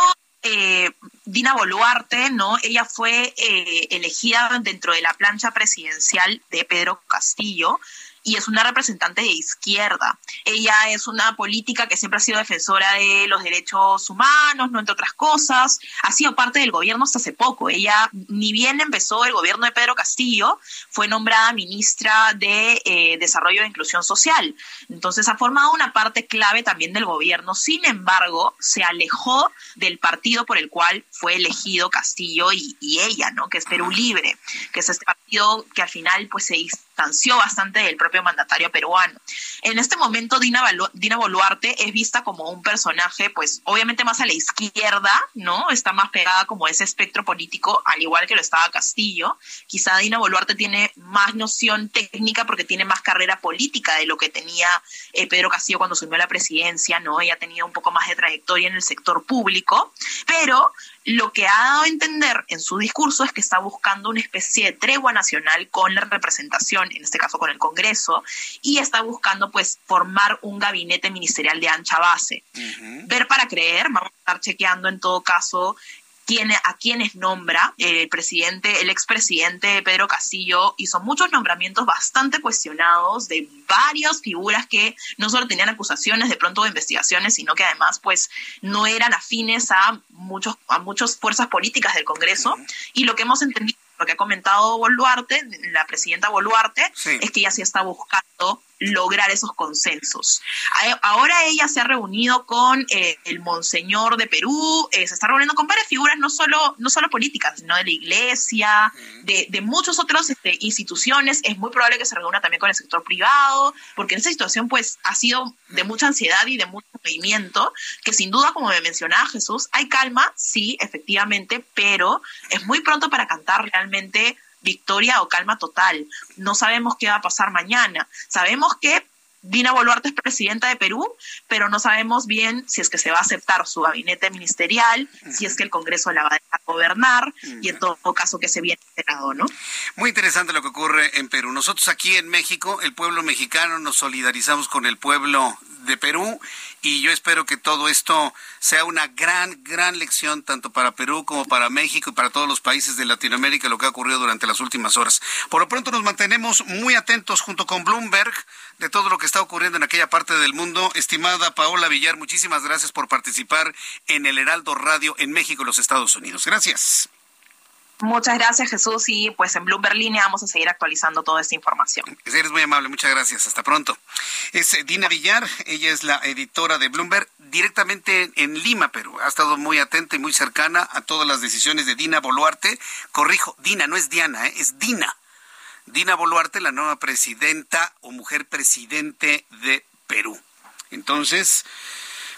eh, Dina Boluarte, ¿no? Ella fue eh, elegida dentro de la plancha presidencial de Pedro Castillo y es una representante de izquierda. Ella es una política que siempre ha sido defensora de los derechos humanos, no entre otras cosas. Ha sido parte del gobierno hasta hace poco. Ella, ni bien empezó el gobierno de Pedro Castillo, fue nombrada ministra de eh, Desarrollo e Inclusión Social. Entonces ha formado una parte clave también del gobierno. Sin embargo, se alejó del partido por el cual fue elegido Castillo y, y ella, ¿no? Que es Perú Libre, que es este partido que al final pues se distanció bastante del propio mandatario peruano. En este momento Dina, Dina Boluarte es vista como un personaje, pues obviamente más a la izquierda, ¿no? Está más pegada como ese espectro político, al igual que lo estaba Castillo. Quizá Dina Boluarte tiene más noción técnica porque tiene más carrera política de lo que tenía eh, Pedro Castillo cuando asumió la presidencia, ¿no? Ella tenía un poco más de trayectoria en el sector público, pero lo que ha dado a entender en su discurso es que está buscando una especie de tregua nacional con la representación, en este caso con el Congreso, y está buscando pues formar un gabinete ministerial de ancha base. Ver para creer, vamos a estar chequeando en todo caso a quienes nombra el presidente, el expresidente Pedro Castillo hizo muchos nombramientos bastante cuestionados de varias figuras que no solo tenían acusaciones de pronto de investigaciones, sino que además pues no eran afines a muchos a muchas fuerzas políticas del Congreso. Y lo que hemos entendido lo que ha comentado Boluarte, la presidenta Boluarte, es que ella sí está buscando lograr esos consensos. Ahora ella se ha reunido con eh, el monseñor de Perú, eh, se está reuniendo con varias figuras, no solo, no solo políticas, sino de la iglesia, de, de muchas otras este, instituciones. Es muy probable que se reúna también con el sector privado, porque en esa situación pues ha sido de mucha ansiedad y de mucho movimiento, que sin duda, como me mencionaba Jesús, hay calma, sí, efectivamente, pero es muy pronto para cantar realmente victoria o calma total. No sabemos qué va a pasar mañana. Sabemos que Dina Boluarte es presidenta de Perú, pero no sabemos bien si es que se va a aceptar su gabinete ministerial, si es que el Congreso la va a dejar gobernar y en todo caso que se viene esperado, ¿no?
Muy interesante lo que ocurre en Perú. Nosotros aquí en México, el pueblo mexicano, nos solidarizamos con el pueblo de Perú y yo espero que todo esto sea una gran, gran lección tanto para Perú como para México y para todos los países de Latinoamérica lo que ha ocurrido durante las últimas horas. Por lo pronto nos mantenemos muy atentos junto con Bloomberg de todo lo que está ocurriendo en aquella parte del mundo. Estimada Paola Villar, muchísimas gracias por participar en el Heraldo Radio en México y los Estados Unidos. Gracias.
Muchas gracias, Jesús. Y pues en Bloomberg Línea vamos a seguir actualizando toda esta información.
Eres muy amable, muchas gracias. Hasta pronto. Es eh, Dina Villar, ella es la editora de Bloomberg, directamente en Lima, Perú. Ha estado muy atenta y muy cercana a todas las decisiones de Dina Boluarte. Corrijo, Dina, no es Diana, ¿eh? es Dina. Dina Boluarte, la nueva presidenta o mujer presidente de Perú. Entonces,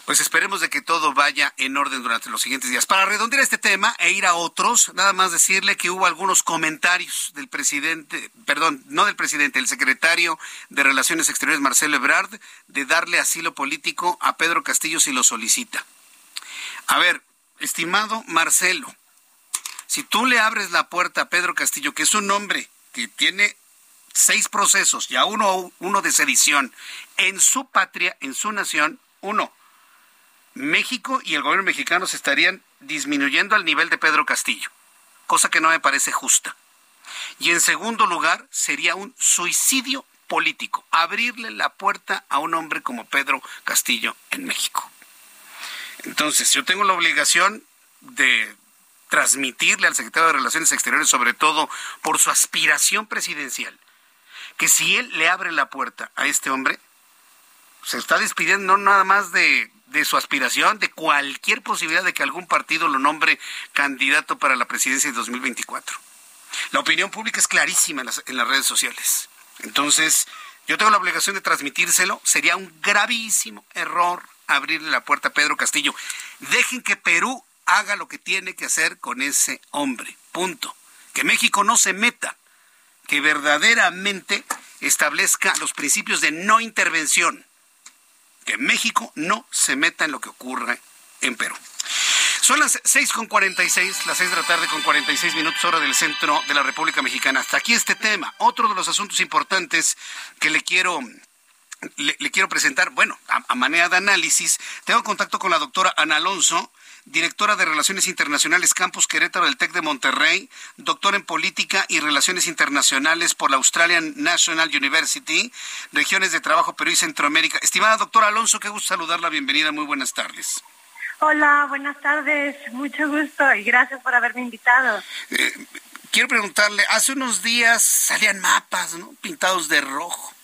pues esperemos de que todo vaya en orden durante los siguientes días. Para redondear este tema e ir a otros, nada más decirle que hubo algunos comentarios del presidente, perdón, no del presidente, el secretario de Relaciones Exteriores, Marcelo Ebrard, de darle asilo político a Pedro Castillo si lo solicita. A ver, estimado Marcelo, si tú le abres la puerta a Pedro Castillo, que es un hombre que tiene seis procesos, ya uno, uno de sedición, en su patria, en su nación, uno, México y el gobierno mexicano se estarían disminuyendo al nivel de Pedro Castillo, cosa que no me parece justa. Y en segundo lugar, sería un suicidio político, abrirle la puerta a un hombre como Pedro Castillo en México. Entonces, yo tengo la obligación de transmitirle al secretario de Relaciones Exteriores, sobre todo por su aspiración presidencial, que si él le abre la puerta a este hombre, se está despidiendo no nada más de, de su aspiración, de cualquier posibilidad de que algún partido lo nombre candidato para la presidencia de 2024. La opinión pública es clarísima en las, en las redes sociales. Entonces, yo tengo la obligación de transmitírselo. Sería un gravísimo error abrirle la puerta a Pedro Castillo. Dejen que Perú haga lo que tiene que hacer con ese hombre. Punto. Que México no se meta, que verdaderamente establezca los principios de no intervención. Que México no se meta en lo que ocurre en Perú. Son las seis con seis, las seis de la tarde con 46 minutos hora del centro de la República Mexicana. Hasta aquí este tema. Otro de los asuntos importantes que le quiero le, quiero presentar, bueno, a, manera de análisis, tengo contacto con la doctora Ana Alonso, directora de Relaciones Internacionales Campus Querétaro del TEC de Monterrey, doctora en Política y Relaciones Internacionales por la Australian National University, Regiones de Trabajo Perú y Centroamérica. Estimada doctora Alonso, qué gusto saludarla, bienvenida, muy buenas tardes.
Hola, buenas tardes, mucho gusto y gracias por haberme invitado.
Eh, quiero preguntarle, hace unos días salían mapas, ¿no? Pintados de rojo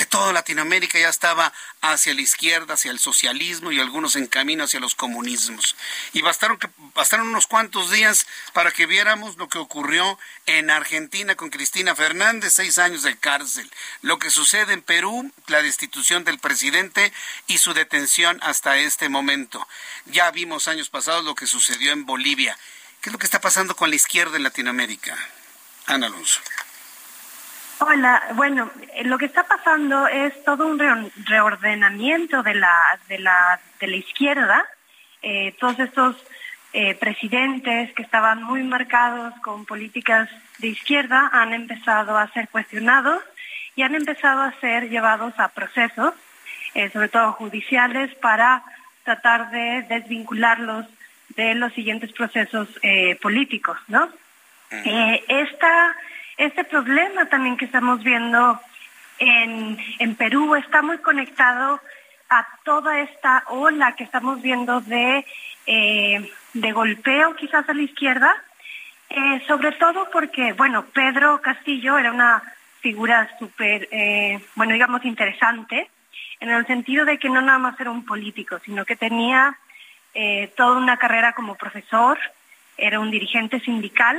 que toda Latinoamérica ya estaba hacia la izquierda, hacia el socialismo y algunos en camino hacia los comunismos. Y bastaron, que, bastaron unos cuantos días para que viéramos lo que ocurrió en Argentina con Cristina Fernández, seis años de cárcel. Lo que sucede en Perú, la destitución del presidente y su detención hasta este momento. Ya vimos años pasados lo que sucedió en Bolivia. ¿Qué es lo que está pasando con la izquierda en Latinoamérica? Ana Alonso.
Hola, bueno, eh, lo que está pasando es todo un reordenamiento de la, de la, de la izquierda. Eh, todos estos eh, presidentes que estaban muy marcados con políticas de izquierda han empezado a ser cuestionados y han empezado a ser llevados a procesos, sobre todo judiciales, para tratar de desvincularlos de los siguientes procesos políticos, ¿no? esta este problema también que estamos viendo en, Perú está muy conectado a toda esta ola que estamos viendo de, eh, golpeo quizás a la izquierda, eh, sobre todo porque, bueno, Pedro Castillo era una figura súper, eh, bueno, digamos, interesante, en el sentido de que no nada más era un político, sino que tenía toda una carrera como profesor, era un dirigente sindical,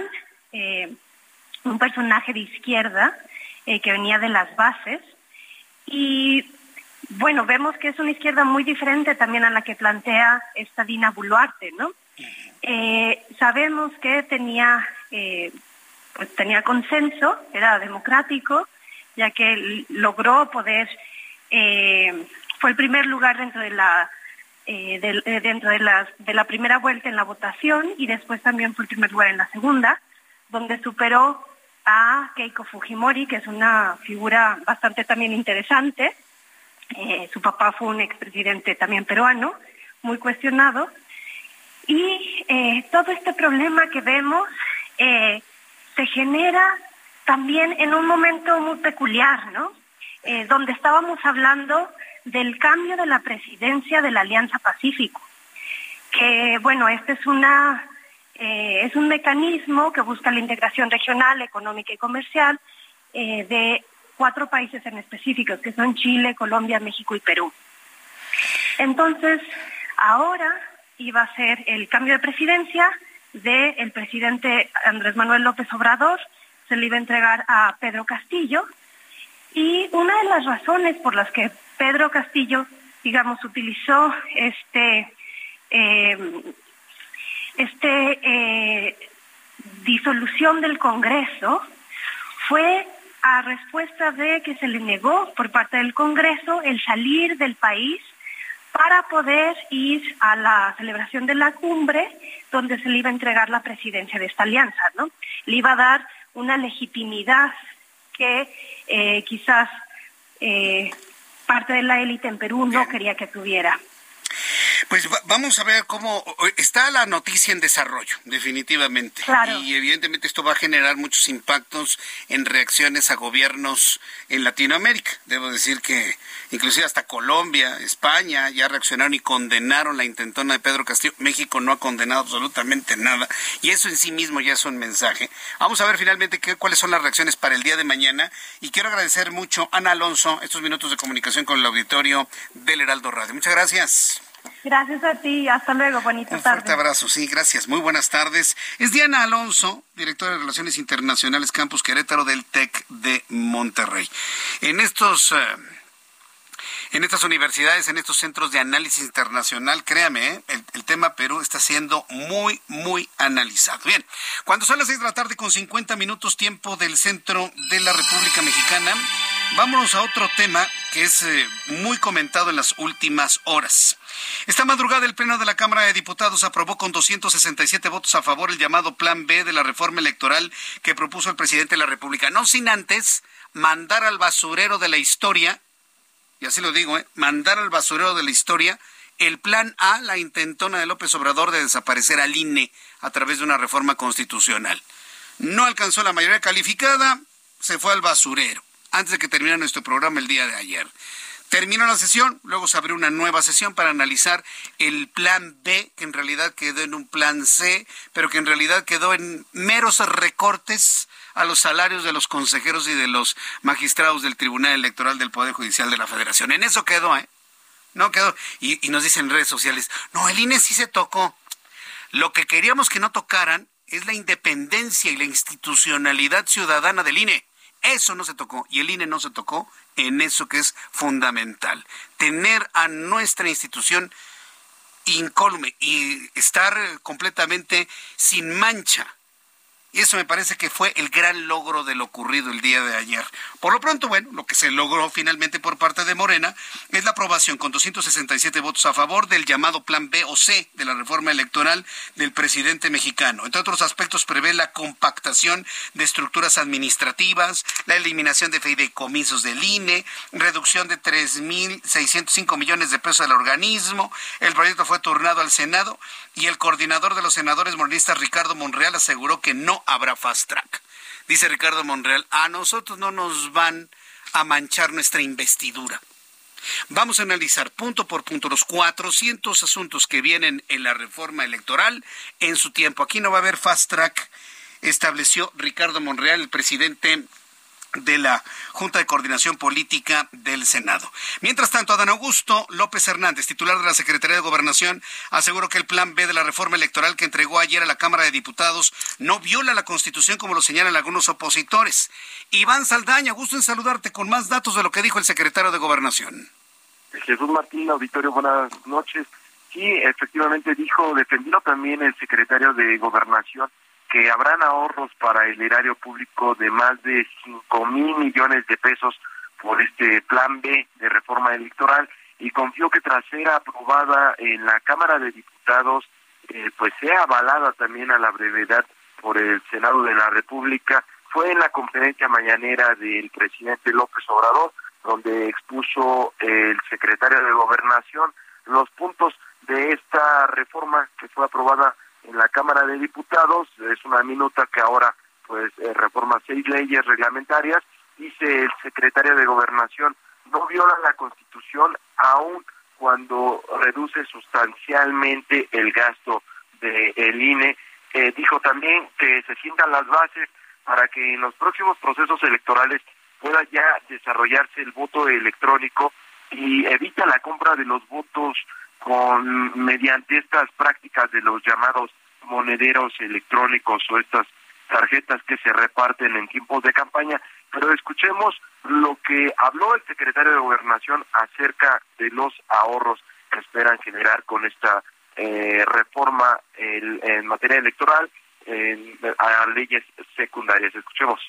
un personaje de izquierda eh, que venía de las bases y bueno, vemos que es una izquierda muy diferente también a la que plantea esta Dina Buluarte, ¿no? Eh, sabemos que tenía, eh, pues tenía consenso, era democrático, ya que logró poder, fue el primer lugar dentro de la dentro de la, de la primera vuelta en la votación y después también fue el primer lugar en la segunda, donde superó a Keiko Fujimori, que es una figura bastante también interesante. Eh, su papá fue un expresidente también peruano, muy cuestionado. Y eh, todo este problema que vemos eh, se genera también en un momento muy peculiar, ¿no? donde estábamos hablando del cambio de la presidencia de la Alianza Pacífico, que bueno, esta es una eh, es un mecanismo que busca la integración regional, económica y comercial eh, de cuatro países en específicos, que son Chile, Colombia, México y Perú. Entonces, ahora iba a ser el cambio de presidencia del presidente Andrés Manuel López Obrador, se le iba a entregar a Pedro Castillo, y una de las razones por las que Pedro Castillo digamos, utilizó este, eh, este eh, disolución del Congreso fue a respuesta de que se le negó por parte del Congreso el salir del país para poder ir a la celebración de la cumbre donde se le iba a entregar la presidencia de esta alianza, ¿no? Le iba a dar una legitimidad que eh, quizás eh, parte de la élite en Perú no quería que tuviera.
Pues vamos a ver cómo está la noticia en desarrollo, definitivamente. Y evidentemente esto va a generar muchos impactos en reacciones a gobiernos en Latinoamérica. Debo decir que inclusive hasta Colombia, España ya reaccionaron y condenaron la intentona de Pedro Castillo. México no ha condenado absolutamente nada y eso en sí mismo ya es un mensaje. Vamos a ver finalmente qué, cuáles son las reacciones para el día de mañana y quiero agradecer mucho a Ana Alonso estos minutos de comunicación con el auditorio del Heraldo Radio. Muchas gracias.
Gracias a ti, hasta luego, bonita tarde.
Un fuerte abrazo, sí, gracias, muy buenas tardes. Es Diana Alonso, directora de Relaciones Internacionales Campus Querétaro del TEC de Monterrey. En estos... Eh, en estas universidades, en estos centros de análisis internacional, créame, ¿eh? el, tema Perú está siendo muy, muy analizado. Bien, cuando son las seis de la tarde con 50 minutos tiempo del centro de la República Mexicana, vámonos a otro tema que es eh, muy comentado en las últimas horas. Esta madrugada el Pleno de la Cámara de Diputados aprobó con 267 votos a favor el llamado Plan B de la reforma electoral que propuso el presidente de la República, no sin antes mandar al basurero de la historia y así lo digo, ¿eh? mandar al basurero de la historia el plan A, la intentona de López Obrador de desaparecer al INE a través de una reforma constitucional. No alcanzó la mayoría calificada, se fue al basurero, antes de que terminara nuestro programa el día de ayer. Terminó la sesión, luego se abrió una nueva sesión para analizar el plan B, que en realidad quedó en un plan C, pero que en realidad quedó en meros recortes a los salarios de los consejeros y de los magistrados del Tribunal Electoral del Poder Judicial de la Federación. En eso quedó, ¿eh? No quedó. Y, nos dicen en redes sociales, no, el INE sí se tocó. Lo que queríamos que no tocaran es la independencia y la institucionalidad ciudadana del INE. Eso no se tocó y el INE no se tocó en eso que es fundamental. Tener a nuestra institución incólume y estar completamente sin mancha y eso me parece que fue el gran logro de lo ocurrido el día de ayer. Por lo pronto, bueno, lo que se logró finalmente por parte de Morena es la aprobación con 267 votos a favor del llamado Plan B o C de la reforma electoral del presidente mexicano. Entre otros aspectos prevé la compactación de estructuras administrativas, la eliminación de fideicomisos del INE, reducción de 3.605 millones de pesos al organismo. El proyecto fue turnado al Senado y el coordinador de los senadores morenistas, Ricardo Monreal, aseguró que no habrá fast track. Dice Ricardo Monreal, a nosotros no nos van a manchar nuestra investidura. Vamos a analizar punto por punto los 400 asuntos que vienen en la reforma electoral en su tiempo. Aquí no va a haber fast track, estableció Ricardo Monreal, el presidente de la Junta de Coordinación Política del Senado. Mientras tanto, Adán Augusto López Hernández, titular de la Secretaría de Gobernación, aseguró que el plan B de la reforma electoral que entregó ayer a la Cámara de Diputados no viola la Constitución como lo señalan algunos opositores. Iván Saldaña, gusto en saludarte con más datos de lo que dijo el secretario de Gobernación.
Jesús Martín, auditorio, buenas noches. Sí, efectivamente dijo, defendió también el secretario de Gobernación que habrán ahorros para el erario público de más de 5 mil millones de pesos por este plan B de reforma electoral y confió que tras ser aprobada en la Cámara de Diputados, eh, pues sea avalada también a la brevedad por el Senado de la República. Fue en la conferencia mañanera del presidente López Obrador, donde expuso el secretario de Gobernación los puntos de esta reforma que fue aprobada en la Cámara de Diputados, es una minuta que ahora pues eh, reforma seis leyes reglamentarias, dice el secretario de Gobernación, no viola la Constitución aún cuando reduce sustancialmente el gasto del el INE. Eh, dijo también que se sientan las bases para que en los próximos procesos electorales pueda ya desarrollarse el voto electrónico y evita la compra de los votos con mediante estas prácticas de los llamados monederos electrónicos o estas tarjetas que se reparten en tiempos de campaña pero escuchemos lo que habló el secretario de Gobernación acerca de los ahorros que esperan generar con esta eh, reforma en materia electoral en, a leyes secundarias. Escuchemos.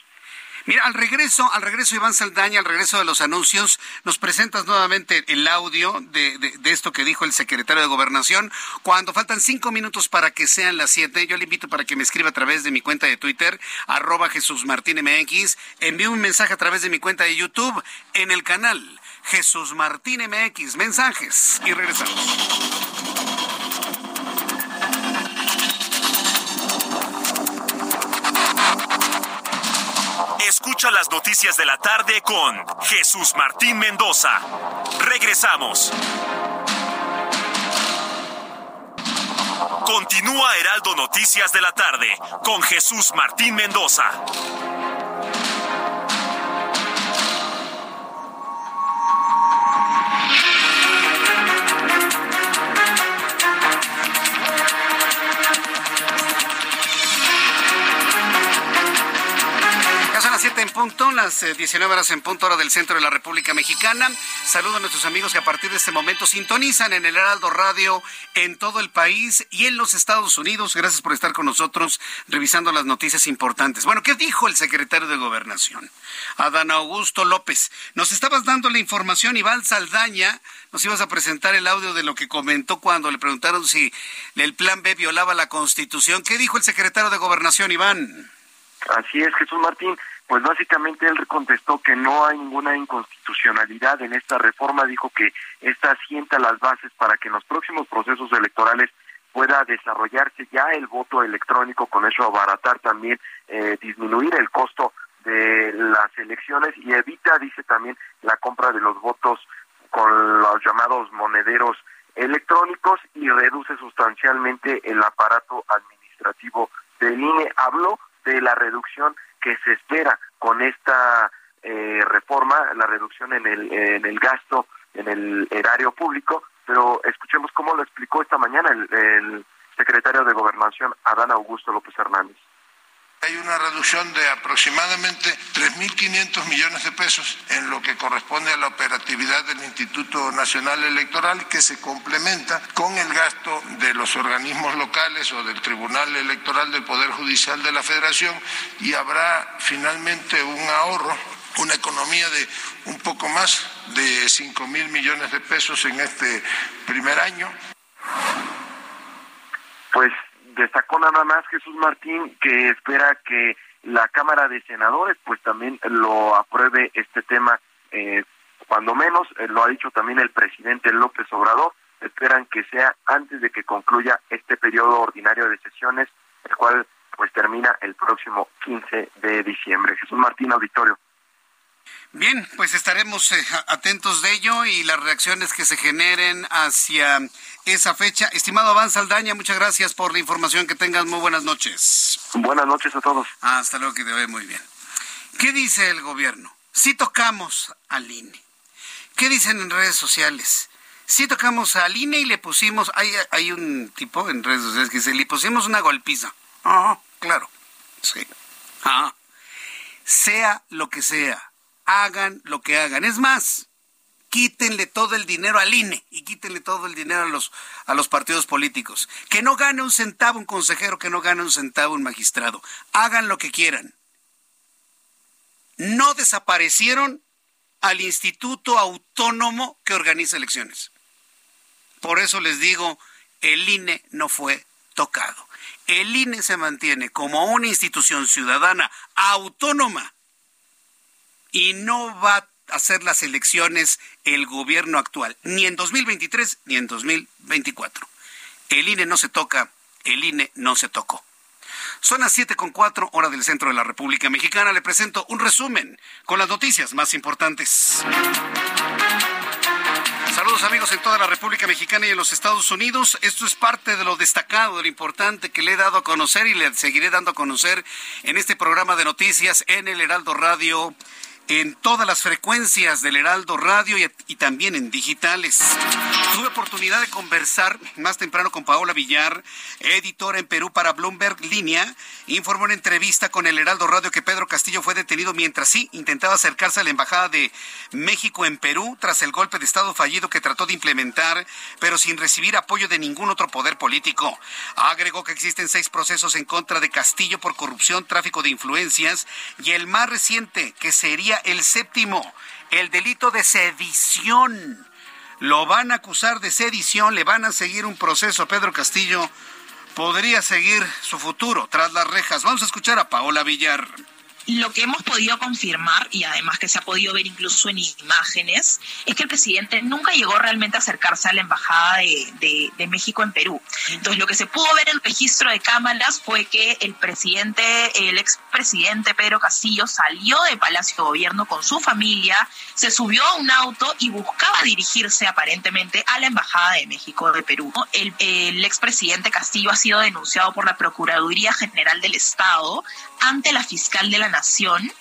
Mira, al regreso, al regreso Iván Saldaña, al regreso de los anuncios, nos presentas nuevamente el audio de, de, esto que dijo el secretario de Gobernación. Cuando faltan cinco minutos para que sean las siete, yo le invito para que me escriba a través de mi cuenta de Twitter, arroba Jesús Martín MX, envíe un mensaje a través de mi cuenta de YouTube en el canal Jesús Martín MX. Mensajes y regresamos.
Escucha las noticias de la tarde con Jesús Martín Mendoza. Regresamos. Continúa Heraldo Noticias de la tarde con Jesús Martín Mendoza.
En punto, las 19 eh, horas en punto hora del centro de la República Mexicana. Saludo a nuestros amigos que a partir de este momento sintonizan en el Heraldo Radio en todo el país y en los Estados Unidos. Gracias por estar con nosotros revisando las noticias importantes. Bueno, ¿qué dijo el secretario de Gobernación? Adán Augusto López. Nos estabas dando la información, Iván Saldaña, nos ibas a presentar el audio de lo que comentó cuando le preguntaron si el plan B violaba la Constitución. ¿Qué dijo el secretario de Gobernación, Iván?
Así es, Jesús Martín. Pues básicamente él contestó que no hay ninguna inconstitucionalidad en esta reforma, dijo que esta asienta las bases para que en los próximos procesos electorales pueda desarrollarse ya el voto electrónico, con eso abaratar también, eh, disminuir el costo de las elecciones y evita, dice también, la compra de los votos con los llamados monederos electrónicos y reduce sustancialmente el aparato administrativo del INE. Habló de la reducción que se espera con esta eh, reforma, la reducción en el, en el gasto en el erario público, pero escuchemos cómo lo explicó esta mañana el, el secretario de Gobernación, Adán Augusto López Hernández.
Hay una reducción de aproximadamente 3.500 millones de pesos en lo que corresponde a la operatividad del Instituto Nacional Electoral que se complementa con el gasto de los organismos locales o del Tribunal Electoral del Poder Judicial de la Federación y habrá finalmente un ahorro una economía de un poco más de 5 mil millones de pesos en este primer año.
Pues destacó nada más Jesús Martín que espera que la Cámara de Senadores pues también lo apruebe este tema eh, cuando menos eh, lo ha dicho también el presidente López Obrador esperan que sea antes de que concluya este periodo ordinario de sesiones el cual pues termina el próximo 15 de diciembre. Jesús Martín Auditorio
Bien, pues estaremos eh, atentos de ello y las reacciones que se generen hacia esa fecha. Estimado Aván Saldaña, muchas gracias por la información. Que tengas muy buenas noches.
Buenas noches a todos.
hasta luego, que te ve muy bien. ¿Qué dice el gobierno? Si tocamos al INE. ¿Qué dicen en redes sociales? Si tocamos al INE y le pusimos, hay, hay un tipo en redes sociales que dice, le pusimos una golpiza. Ah, claro. Sí. Ah. Sea lo que sea hagan lo que hagan. Es más, quítenle todo el dinero al INE y quítenle todo el dinero a los, a los partidos políticos. Que no gane un centavo un consejero, que no gane un centavo un magistrado. Hagan lo que quieran. No desaparecieron al Instituto Autónomo que organiza elecciones. Por eso les digo, el INE no fue tocado. El INE se mantiene como una institución ciudadana autónoma y no va a hacer las elecciones el gobierno actual, ni en 2023 ni en 2024. El INE no se toca, el INE no se tocó. Son las siete con cuatro, hora del centro de la República Mexicana. Le presento un resumen con las noticias más importantes. Saludos amigos en toda la República Mexicana y en los Estados Unidos. Esto es parte de lo destacado, de lo importante que le he dado a conocer y le seguiré dando a conocer en este programa de noticias en el Heraldo Radio en todas las frecuencias del Heraldo Radio y, también en digitales. Tuve oportunidad de conversar más temprano con Paola Villar, editora en Perú para Bloomberg Línea. Informó en entrevista con el Heraldo Radio que Pedro Castillo fue detenido mientras sí intentaba acercarse a la Embajada de México en Perú tras el golpe de Estado fallido que trató de implementar, pero sin recibir apoyo de ningún otro poder político. Agregó que existen seis procesos en contra de Castillo por corrupción, tráfico de influencias y el más reciente, que sería el séptimo, el delito de sedición. Lo van a acusar de sedición, le van a seguir un proceso Pedro Castillo. Podría seguir su futuro tras las rejas. Vamos a escuchar a Paola Villar
lo que hemos podido confirmar, y además que se ha podido ver incluso en imágenes, es que el presidente nunca llegó realmente a acercarse a la Embajada de, de, México en Perú. Entonces, lo que se pudo ver en el registro de cámaras fue que el presidente, el expresidente Pedro Castillo salió de Palacio de Gobierno con su familia, se subió a un auto y buscaba dirigirse aparentemente a la Embajada de México de Perú. El, el expresidente Castillo ha sido denunciado por la Procuraduría General del Estado ante la fiscal de la Nación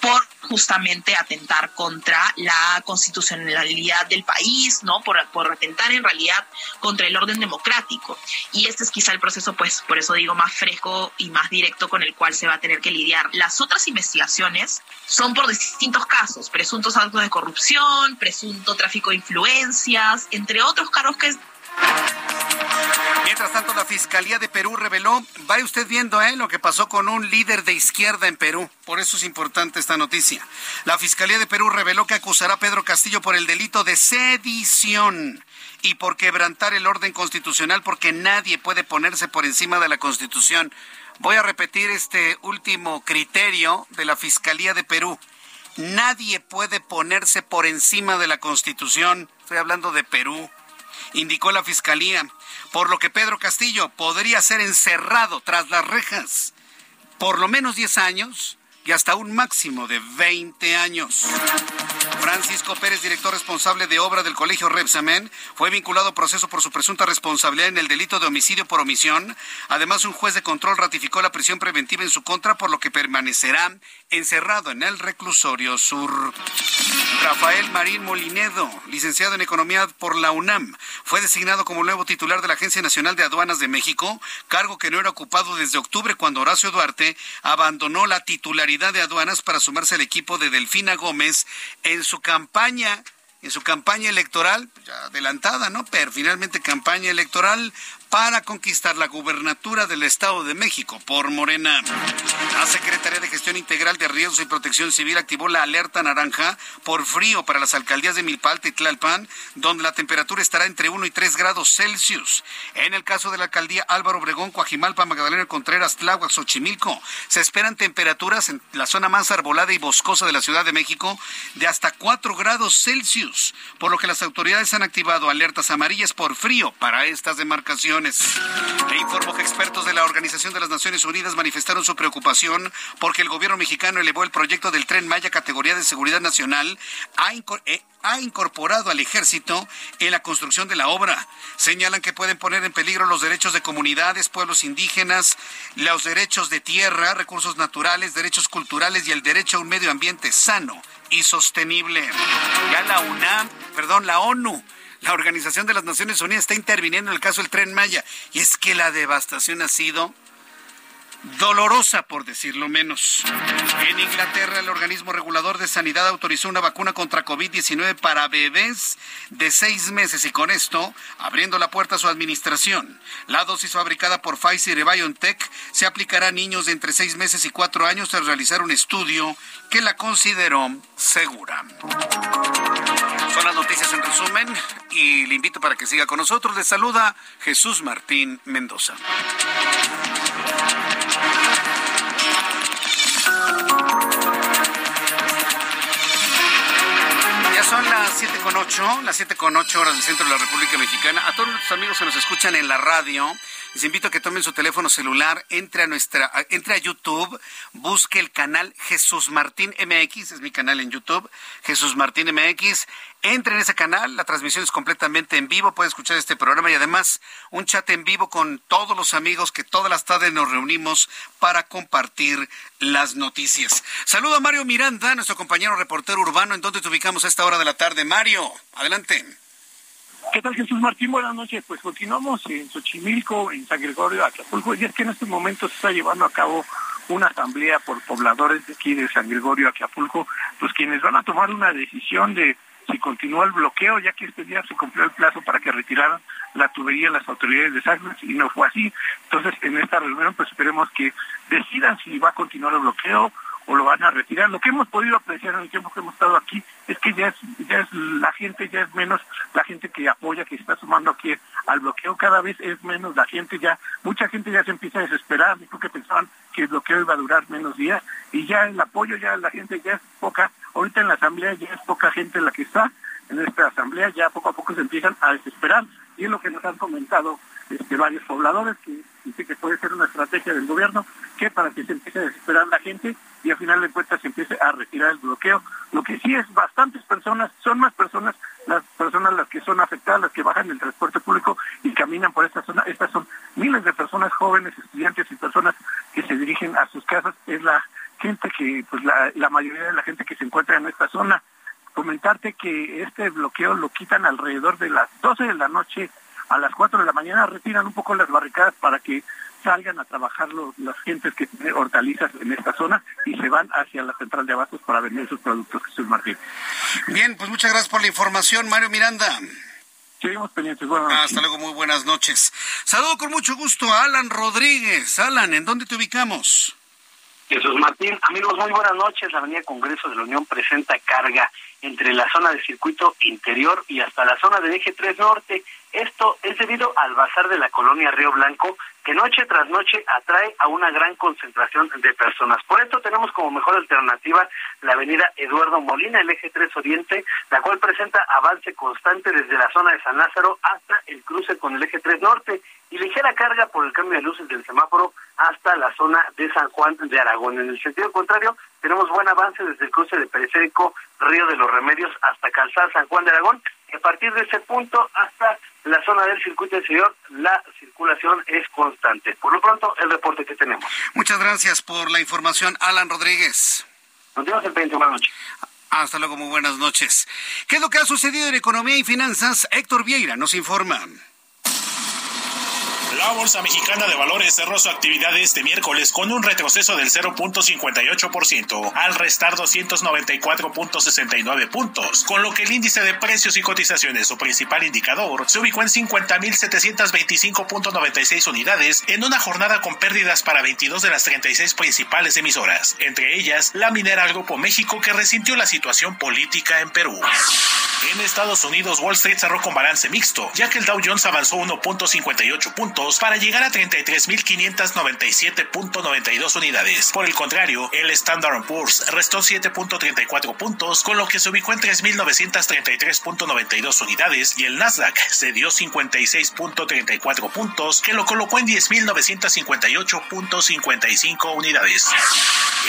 por justamente atentar contra la constitucionalidad del país, ¿no? Por, por atentar en realidad contra el orden democrático. Y este es quizá el proceso, pues, por eso digo, más fresco y más directo con el cual se va a tener que lidiar. Las otras investigaciones son por distintos casos, presuntos actos de corrupción, presunto tráfico de influencias, entre otros cargos que
Mientras tanto, la Fiscalía de Perú reveló, vaya usted viendo ¿eh? lo que pasó con un líder de izquierda en Perú. Por eso es importante esta noticia. La Fiscalía de Perú reveló que acusará a Pedro Castillo por el delito de sedición y por quebrantar el orden constitucional porque nadie puede ponerse por encima de la Constitución. Voy a repetir este último criterio de la Fiscalía de Perú. Nadie puede ponerse por encima de la Constitución. Estoy hablando de Perú indicó la Fiscalía, por lo que Pedro Castillo podría ser encerrado tras las rejas por lo menos 10 años y hasta un máximo de 20 años. Francisco Pérez, director responsable de obra del Colegio Repsamen, fue vinculado a proceso por su presunta responsabilidad en el delito de homicidio por omisión. Además, un juez de control ratificó la prisión preventiva en su contra, por lo que permanecerá encerrado en el reclusorio sur. Rafael Marín Molinedo, licenciado en Economía por la UNAM, fue designado como nuevo titular de la Agencia Nacional de Aduanas de México, cargo que no era ocupado desde octubre cuando Horacio Duarte abandonó la titularidad de aduanas para sumarse al equipo de Delfina Gómez en su campaña en su campaña electoral, ya adelantada, ¿no? Pero finalmente campaña electoral para conquistar la gubernatura del Estado de México por Morena. La Secretaría de Gestión Integral de Riesgos y Protección Civil activó la alerta naranja por frío para las alcaldías de Milpalta y Tlalpan, donde la temperatura estará entre 1 y 3 grados Celsius. En el caso de la alcaldía Álvaro Obregón, Coajimalpa, Magdalena Contreras, Tláhuac, Xochimilco, se esperan temperaturas en la zona más arbolada y boscosa de la Ciudad de México de hasta 4 grados Celsius, por lo que las autoridades han activado alertas amarillas por frío para estas demarcaciones. E informo que expertos de la Organización de las Naciones Unidas manifestaron su preocupación porque el gobierno mexicano elevó el proyecto del tren Maya categoría de seguridad nacional eh, ha incorporado al ejército en la construcción de la obra. Señalan que pueden poner en peligro los derechos de comunidades, pueblos indígenas, los derechos de tierra, recursos naturales, derechos culturales y el derecho a un medio ambiente sano y sostenible. Ya la UNAM, perdón, la ONU la Organización de las Naciones Unidas está interviniendo en el caso del tren Maya. Y es que la devastación ha sido dolorosa, por decirlo menos. En Inglaterra, el organismo regulador de sanidad autorizó una vacuna contra COVID-19 para bebés de seis meses y con esto, abriendo la puerta a su administración. La dosis fabricada por Pfizer y BioNTech se aplicará a niños de entre seis meses y cuatro años tras realizar un estudio que la consideró segura. Son las noticias en resumen y le invito para que siga con nosotros. Le saluda Jesús Martín Mendoza. Ya son las siete con ocho, las siete con ocho horas del centro de la República Mexicana. A todos nuestros amigos que nos escuchan en la radio, Les invito a que tomen su teléfono celular, entre a nuestra, entre a YouTube, busque el canal Jesús Martín MX, es mi canal en YouTube, Jesús Martín MX. Entre en ese canal, la transmisión es completamente en vivo, puede escuchar este programa y además un chat en vivo con todos los amigos que todas las tardes nos reunimos para compartir las noticias. Saludo a Mario Miranda, nuestro compañero reportero urbano, en donde te ubicamos a esta hora de la tarde. Mario, adelante.
¿Qué tal Jesús Martín? Buenas noches. Pues continuamos en Xochimilco, en San Gregorio, Acapulco, y es que en este momento se está llevando a cabo una asamblea por pobladores de aquí de San Gregorio, Acapulco, pues quienes van a tomar una decisión de si continúa el bloqueo, ya que este día se cumplió el plazo para que retiraran la tubería las autoridades de Sagres y no fue así. Entonces, en esta reunión, pues esperemos que decidan si va a continuar el bloqueo o lo van a retirar. Lo que hemos podido apreciar en el tiempo que hemos estado aquí es que ya es, ya es la gente, ya es menos la gente que apoya, que está sumando aquí al bloqueo, cada vez es menos la gente, ya mucha gente ya se empieza a desesperar, dijo que pensaban que el bloqueo iba a durar menos días y ya el apoyo, ya la gente ya es poca, ahorita en la asamblea ya es poca gente la que está. En esta asamblea, ya poco a poco se empiezan a desesperar. Y es lo que nos han comentado este, varios pobladores, que dice que puede ser una estrategia del gobierno, que para que se empiece a desesperar la gente y al final de cuentas se empiece a retirar el bloqueo. Lo que sí es bastantes personas, son más personas, las personas las que son afectadas, las que bajan del transporte público y caminan por esta zona. Estas son miles de personas jóvenes, estudiantes y personas que se dirigen a sus casas. Es la gente que, pues la, la mayoría de la gente que se encuentra en esta zona. Comentarte que este bloqueo lo quitan alrededor de las 12 de la noche a las 4 de la mañana, retiran un poco las barricadas para que salgan a trabajar los, las gentes que tienen hortalizas en esta zona y se van hacia la central de abastos para vender sus productos, Jesús Martín.
Bien, pues muchas gracias por la información, Mario Miranda.
Seguimos pendientes. Buenas noches.
Hasta luego, muy buenas noches. Saludo con mucho gusto a Alan Rodríguez. Alan, ¿en dónde te ubicamos?
Jesús Martín, amigos, muy buenas noches. La Avenida Congreso de la Unión presenta carga entre la zona del circuito interior y hasta la zona del eje 3 norte. Esto es debido al bazar de la colonia Río Blanco, que noche tras noche atrae a una gran concentración de personas. Por esto tenemos como mejor alternativa la avenida Eduardo Molina, el eje 3 Oriente, la cual presenta avance constante desde la zona de San Lázaro hasta el cruce con el eje 3 Norte y ligera carga por el cambio de luces del semáforo hasta la zona de San Juan de Aragón. En el sentido contrario, tenemos buen avance desde el cruce de Periférico Río de los Remedios hasta Calzada San Juan de Aragón. Y a partir de ese punto hasta la zona del circuito exterior, la circulación es constante. Por lo pronto, el reporte que tenemos.
Muchas gracias por la información, Alan Rodríguez.
Nos vemos el 20. Buenas noches.
Hasta luego, muy buenas noches. ¿Qué es lo que ha sucedido en economía y finanzas? Héctor Vieira nos informa.
La Bolsa Mexicana de Valores cerró su actividad este miércoles con un retroceso del 0.58% al restar 294.69 puntos, con lo que el índice de precios y cotizaciones, su principal indicador, se ubicó en 50.725.96 unidades en una jornada con pérdidas para 22 de las 36 principales emisoras, entre ellas la minera Grupo México que resintió la situación política en Perú. En Estados Unidos, Wall Street cerró con balance mixto, ya que el Dow Jones avanzó 1.58 puntos para llegar a 33.597.92 unidades. Por el contrario, el Standard Poor's restó 7.34 puntos, con lo que se ubicó en 3.933.92 unidades y el Nasdaq cedió 56.34 puntos, que lo colocó en 10.958.55 unidades.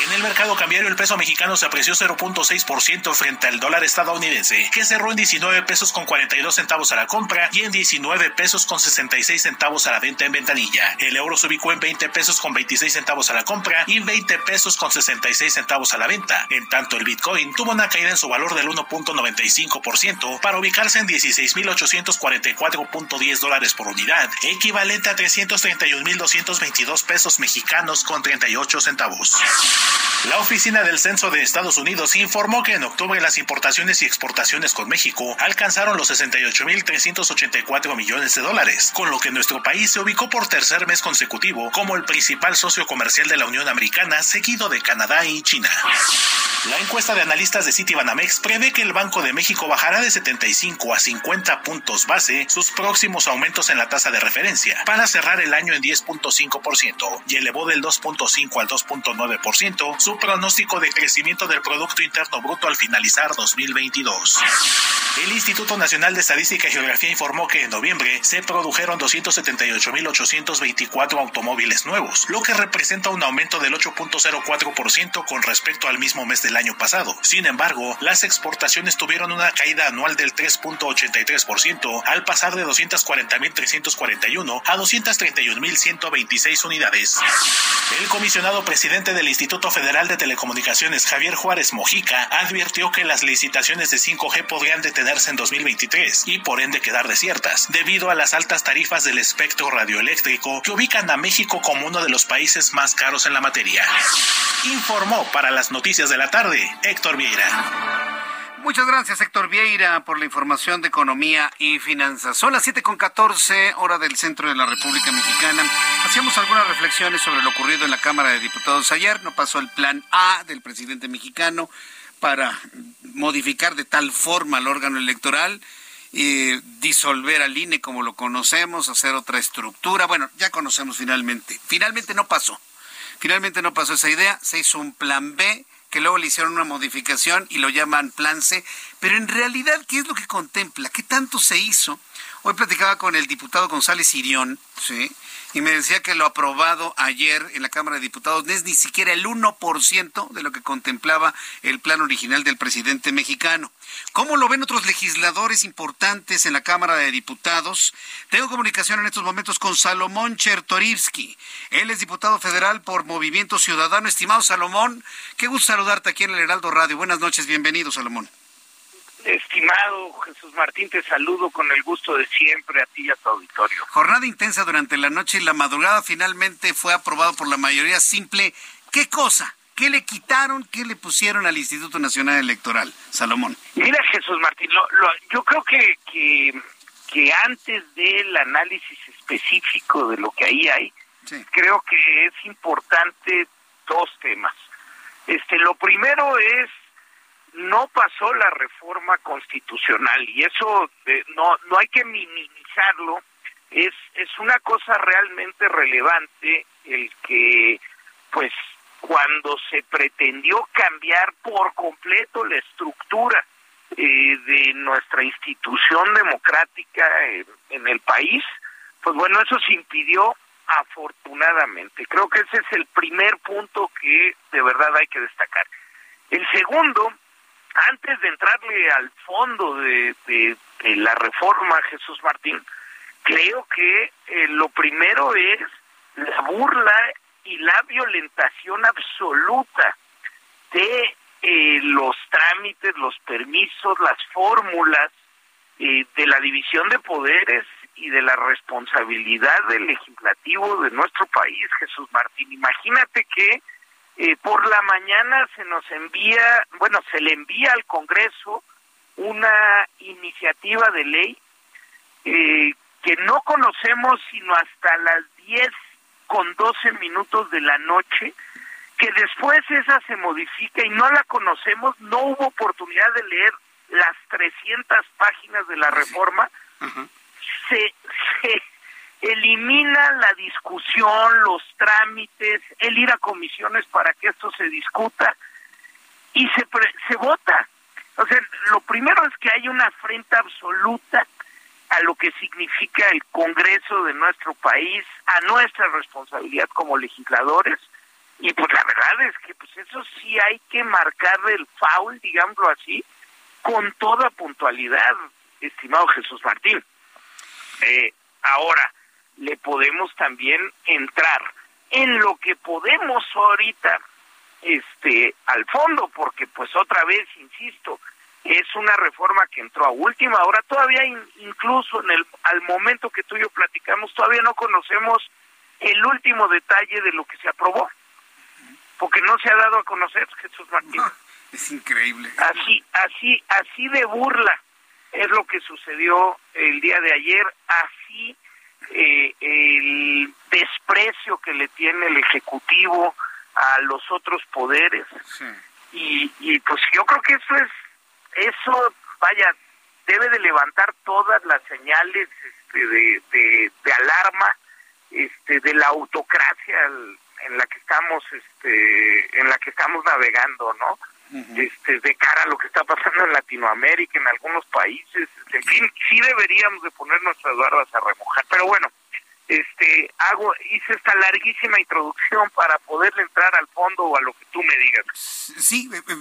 En el mercado cambiario, el peso mexicano se apreció 0.6% frente al dólar estadounidense, que cerró en 19 pesos con 42 centavos a la compra y en 19 pesos con 66 centavos a la venta en ventanilla. El euro se ubicó en 20 pesos con 26 centavos a la compra y 20 pesos con 66 centavos a la venta. En tanto, el Bitcoin tuvo una caída en su valor del 1.95% para ubicarse en 16.844.10 dólares por unidad, equivalente a 331.222 pesos mexicanos con 38 centavos. La Oficina del Censo de Estados Unidos informó que en octubre las importaciones y exportaciones con México alcanzaron los 68.384 millones de dólares, con lo que nuestro país se ubicó por tercer mes consecutivo como el principal socio comercial de la Unión Americana, seguido de Canadá y China. La encuesta de analistas de Citibanamex prevé que el Banco de México bajará de 75 a 50 puntos base sus próximos aumentos en la tasa de referencia para cerrar el año en 10.5% y elevó del 2.5 al 2.9% su pronóstico de crecimiento del Producto Interno Bruto al finalizar 2022. El Instituto Nacional de Estadística y Geografía informó que en noviembre se produjeron 278 18.824 automóviles nuevos, lo que representa un aumento del 8.04% con respecto al mismo mes del año pasado. Sin embargo, las exportaciones tuvieron una caída anual del 3.83% al pasar de 240.341 a 231.126 unidades. El comisionado presidente del Instituto Federal de Telecomunicaciones, Javier Juárez Mojica, advirtió que las licitaciones de 5G podrían detenerse en 2023 y por ende quedar desiertas, debido a las altas tarifas del espectro radioeléctrico que ubican a México como uno de los países más caros en la materia. Informó para las noticias de la tarde Héctor Vieira.
Muchas gracias, Héctor Vieira, por la información de economía y finanzas. Son las 7.14, hora del centro de la República Mexicana. Hacíamos algunas reflexiones sobre lo ocurrido en la Cámara de Diputados ayer. No pasó el plan A del presidente mexicano para modificar de tal forma el órgano electoral y disolver al INE como lo conocemos, hacer otra estructura. Bueno, ya conocemos finalmente. Finalmente no pasó. Finalmente no pasó esa idea. Se hizo un plan B que luego le hicieron una modificación y lo llaman Plan C. Pero en realidad, ¿qué es lo que contempla? ¿Qué tanto se hizo? Hoy platicaba con el diputado González Irión, ¿sí? Y me decía que lo aprobado ayer en la Cámara de Diputados no es ni siquiera el 1% de lo que contemplaba el plan original del presidente mexicano. ¿Cómo lo ven otros legisladores importantes en la Cámara de Diputados? Tengo comunicación en estos momentos con Salomón Chertorivsky. Él es diputado federal por Movimiento Ciudadano. Estimado Salomón, qué gusto saludarte aquí en el Heraldo Radio. Buenas noches, bienvenido, Salomón.
Estimado Jesús Martín, te saludo con el gusto de siempre a ti y a tu auditorio.
Jornada intensa durante la noche y la madrugada finalmente fue aprobado por la mayoría simple. ¿Qué cosa? ¿Qué le quitaron? ¿Qué le pusieron al Instituto Nacional Electoral? Salomón.
Mira, Jesús Martín, yo creo que, que, que, antes del análisis específico de lo que ahí hay, creo que es importante dos temas. Este, lo primero es no pasó la reforma constitucional y eso eh, no no hay que minimizarlo. Es es una cosa realmente relevante el que pues cuando se pretendió cambiar por completo la estructura eh, de nuestra institución democrática en, el país pues bueno eso se impidió afortunadamente. Creo que ese es el primer punto que de verdad hay que destacar. El segundo antes de entrarle al fondo de, la reforma, Jesús Martín, creo que eh, lo primero es la burla y la violentación absoluta de eh, los trámites, los permisos, las fórmulas eh, de la división de poderes y de la responsabilidad del legislativo de nuestro país, Jesús Martín. Imagínate que eh, por la mañana se nos envía, bueno, se le envía al Congreso una iniciativa de ley eh, que no conocemos sino hasta las 10 con 12 minutos de la noche, que después esa se modifica y no la conocemos, no hubo oportunidad de leer las 300 páginas de la reforma, se, se elimina la discusión, los trámites, el ir a comisiones para que esto se discuta y se, se vota. O sea, lo primero es que hay una afrenta absoluta a lo que significa el Congreso de nuestro país, a nuestra responsabilidad como legisladores, y pues la verdad es que pues eso sí hay que marcar el foul, digámoslo así, con toda puntualidad, estimado Jesús Martín. Eh, ahora, le podemos también entrar en lo que podemos ahorita este al fondo porque pues otra vez insisto es una reforma que entró a última hora todavía incluso en el al momento que tú y yo platicamos todavía no conocemos el último detalle de lo que se aprobó porque no se ha dado a conocer Jesús Martín.
Es increíble.
Así así así de burla es lo que sucedió el día de ayer así eh, el desprecio que le tiene el Ejecutivo a los otros poderes. Y, y pues yo creo que eso es, eso, vaya, debe de levantar todas las señales este, de, de, alarma este, de la autocracia en la que estamos este en la que estamos navegando no este de cara a lo que está pasando en Latinoamérica en algunos países en fin sí deberíamos de poner nuestras barbas a remojar pero bueno este hago hice esta larguísima introducción para poderle entrar al fondo o a lo que tú me digas.
Sí, eh, eh,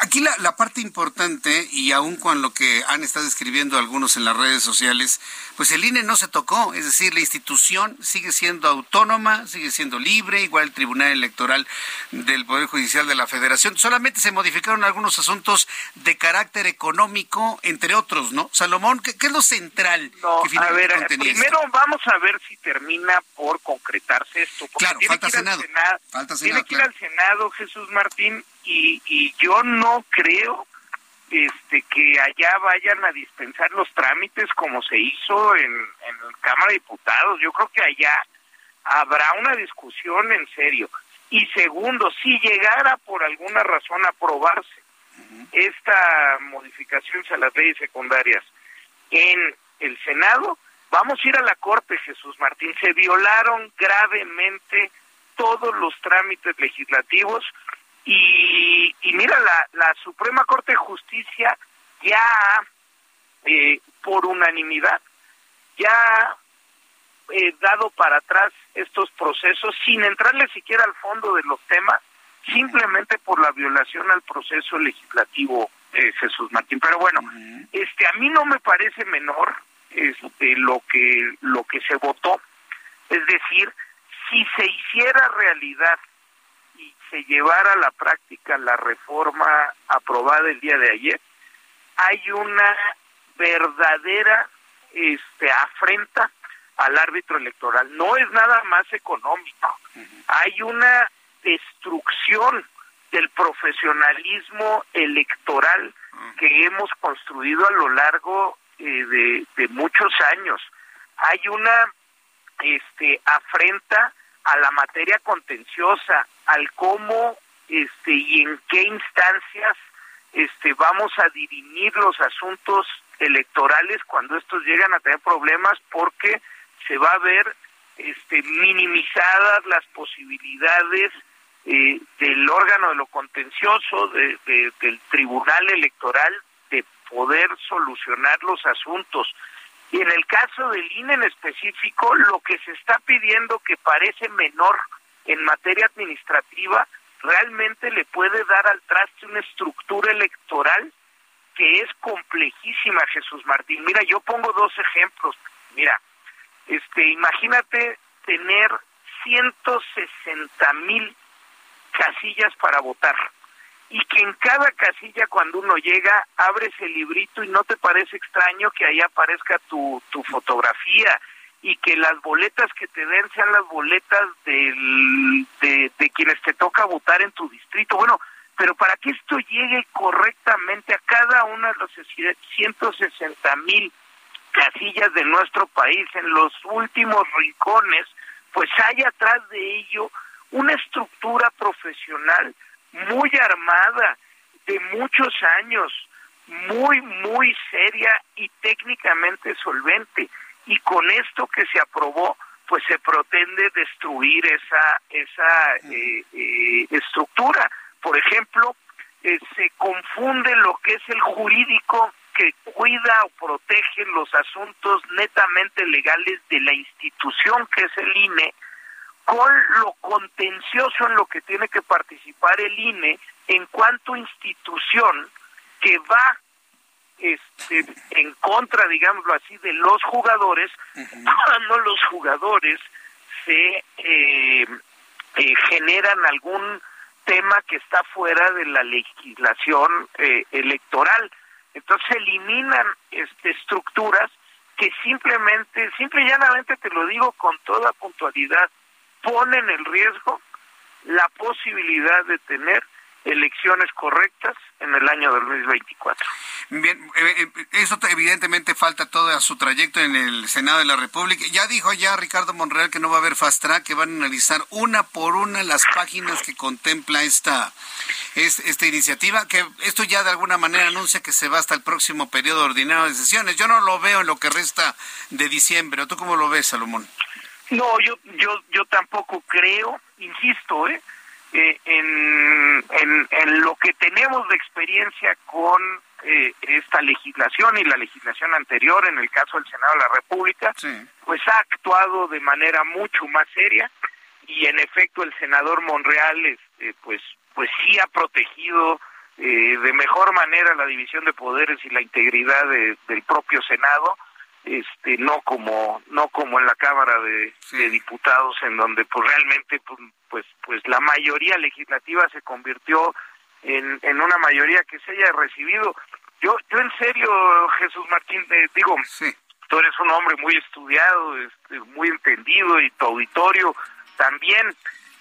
aquí la, la parte importante y aún con lo que han estado escribiendo algunos en las redes sociales, pues el INE no se tocó, es decir, la institución sigue siendo autónoma, sigue siendo libre, igual el Tribunal Electoral del Poder Judicial de la Federación, solamente se modificaron algunos asuntos de carácter económico, entre otros, ¿no? Salomón, ¿qué, es lo central que finalmente
a ver, primero vamos a ver si termina por concretarse esto.
claro, falta Senado.
tiene que ir al Senado, Jesús Martín, y, y yo no creo este que allá vayan a dispensar los trámites como se hizo en, en Cámara de Diputados. Yo creo que allá habrá una discusión en serio. Y segundo, si llegara por alguna razón a aprobarse esta modificación a las leyes secundarias en el Senado, Vamos a ir a la Corte, Jesús Martín. Se violaron gravemente todos los trámites legislativos y, mira, la, la Suprema Corte de Justicia ya eh, por unanimidad ya ha eh, dado para atrás estos procesos sin entrarle siquiera al fondo de los temas, simplemente por la violación al proceso legislativo, eh, Jesús Martín. Pero bueno, este a mí no me parece menor este, lo que lo que se votó. Es decir, si se hiciera realidad y se llevara a la práctica la reforma aprobada el día de ayer, hay una verdadera este, afrenta al árbitro electoral. No es nada más económico. Hay una destrucción del profesionalismo electoral que hemos construido a lo largo eh, de, muchos años. Hay una este afrenta a la materia contenciosa, al cómo este y en qué instancias este vamos a dirimir los asuntos electorales cuando estos llegan a tener problemas porque se va a ver este minimizadas las posibilidades eh, del órgano de lo contencioso de, del tribunal electoral poder solucionar los asuntos. Y en el caso del INE en específico, lo que se está pidiendo que parece menor en materia administrativa, realmente le puede dar al traste una estructura electoral que es complejísima, Jesús Martín. Mira, yo pongo dos ejemplos. Mira, este, imagínate tener 160 mil casillas para votar y que en cada casilla cuando uno llega abres el librito y no te parece extraño que ahí aparezca tu, tu fotografía y que las boletas que te den sean las boletas de, de quienes te toca votar en tu distrito. Bueno, pero para que esto llegue correctamente a cada una de los 160 mil casillas de nuestro país, en los últimos rincones, pues hay atrás de ello una estructura profesional muy armada, de muchos años, muy, muy seria y técnicamente solvente. Y con esto que se aprobó, pues se pretende destruir esa, esa eh, eh, estructura. Por ejemplo, eh, se confunde lo que es el jurídico que cuida o protege los asuntos netamente legales de la institución que es el INE con lo contencioso en lo que tiene que participar el INE en cuanto institución que va este, en contra, digámoslo así, de los jugadores, cuando los jugadores se eh, eh, generan algún tema que está fuera de la legislación eh, electoral. Entonces se eliminan este, estructuras que simplemente, simple y llanamente te lo digo con toda puntualidad, ponen en riesgo la posibilidad de tener elecciones correctas en el año 2024.
Bien, eh, eh, eso evidentemente falta todo a su trayecto en el Senado de la República. Ya dijo ya Ricardo Monreal que no va a haber fast track, que van a analizar una por una las páginas que contempla esta, esta iniciativa, que esto ya de alguna manera anuncia que se va hasta el próximo periodo ordinario de sesiones. Yo no lo veo en lo que resta de diciembre. ¿Tú cómo lo ves, Salomón?
No, yo, yo, yo tampoco creo, insisto, ¿eh? en, en, en, lo que tenemos de experiencia con eh, esta legislación y la legislación anterior, en el caso del Senado de la República, pues ha actuado de manera mucho más seria y en efecto el senador Monreal, este, pues, pues sí ha protegido eh, de mejor manera la división de poderes y la integridad del propio Senado este no como no como en la cámara de, diputados en donde pues realmente pues, pues pues la mayoría legislativa se convirtió en, en una mayoría que se haya recibido. Yo yo en serio Jesús Martín eh, digo tú eres un hombre muy estudiado este, muy entendido y tu auditorio también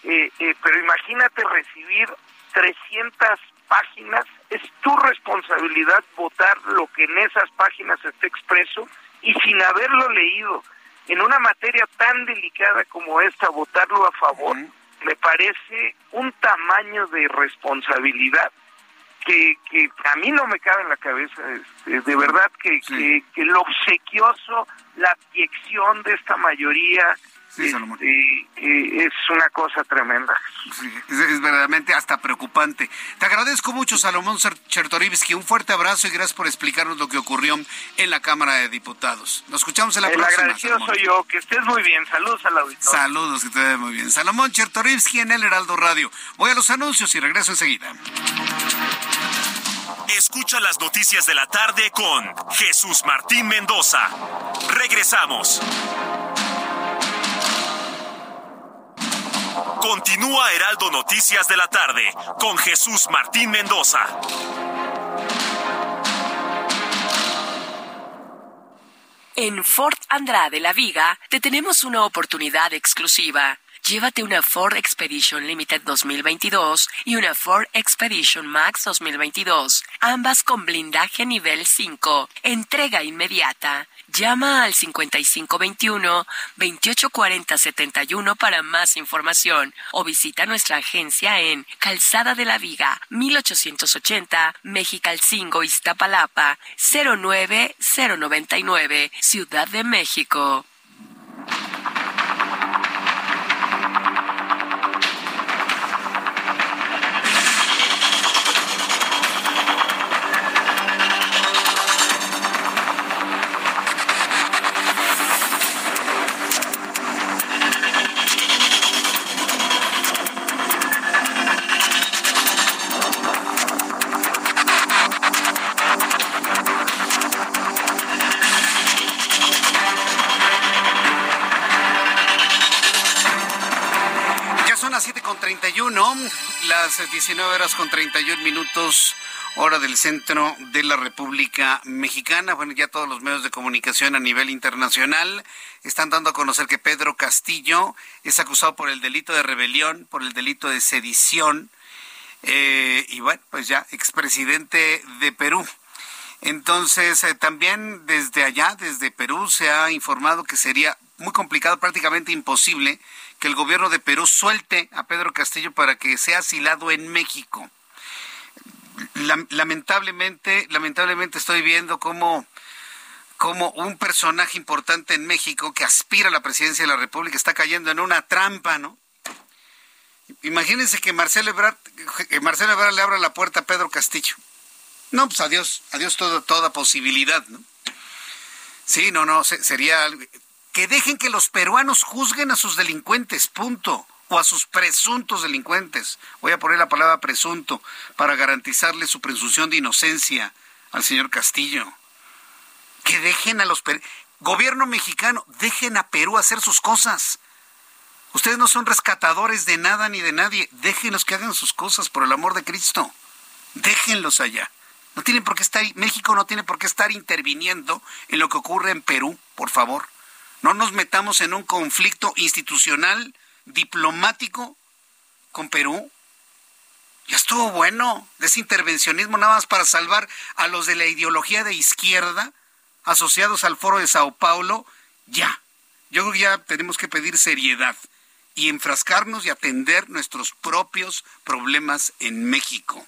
eh, eh, pero imagínate recibir 300 páginas es tu responsabilidad votar lo que en esas páginas esté expreso y sin haberlo leído en una materia tan delicada como esta, votarlo a favor, me parece un tamaño de responsabilidad que, que a mí no me cabe en la cabeza. Este, de verdad que, que, que, lo obsequioso, la abyección de esta mayoría, este, es una cosa tremenda.
es, verdaderamente hasta preocupante. Te agradezco mucho, Salomón Chertorivsky. Un fuerte abrazo y gracias por explicarnos lo que ocurrió en la Cámara de Diputados. Nos escuchamos en la próxima.
El agradecido soy yo. Que estés muy bien. Saludos al auditorio.
Saludos, que te vea muy bien. Salomón Chertorivsky en el Heraldo Radio. Voy a los anuncios y regreso enseguida.
Escucha las noticias de la tarde con Jesús Martín Mendoza. Regresamos. Continúa Heraldo Noticias de la tarde con Jesús Martín Mendoza.
En Ford Andrade La Viga te tenemos una oportunidad exclusiva. Llévate una Ford Expedition Limited 2022 y una Ford Expedition Max 2022, ambas con blindaje nivel 5. Entrega inmediata. Llama al 5521-284071 para más información o visita nuestra agencia en Calzada de la Viga, 1880, Mexicalcingo, Iztapalapa, 09099, Ciudad de México.
Las 19 horas con 31 minutos, hora del centro de la República Mexicana. Bueno, ya todos los medios de comunicación a nivel internacional están dando a conocer que Pedro Castillo es acusado por el delito de rebelión, por el delito de sedición. Eh, y bueno, pues ya, expresidente de Perú. Entonces, eh, también desde allá, desde Perú, se ha informado que sería muy complicado, prácticamente imposible, que el gobierno de Perú suelte a Pedro Castillo para que sea asilado en México. Lamentablemente, lamentablemente estoy viendo cómo, cómo un personaje importante en México que aspira a la presidencia de la República está cayendo en una trampa, ¿no? Imagínense que Marcelo Ebrard, Marcelo Ebrard le abra la puerta a Pedro Castillo. No, pues adiós, adiós toda, toda posibilidad, ¿no? Sí, no, no, sería que dejen que los peruanos juzguen a sus delincuentes, punto, o a sus presuntos delincuentes. Voy a poner la palabra presunto para garantizarle su presunción de inocencia al señor Castillo. Que dejen a los gobierno mexicano, dejen a Perú hacer sus cosas. Ustedes no son rescatadores de nada ni de nadie. Déjenlos que hagan sus cosas por el amor de Cristo. Déjenlos allá. No tienen por qué estar, México no tiene por qué estar interviniendo en lo que ocurre en Perú, por favor. No nos metamos en un conflicto institucional, diplomático con Perú. Ya estuvo bueno de ese intervencionismo nada más para salvar a los de la ideología de izquierda asociados al foro de Sao Paulo. Ya. Yo creo que ya tenemos que pedir seriedad y enfrascarnos y atender nuestros propios problemas en México.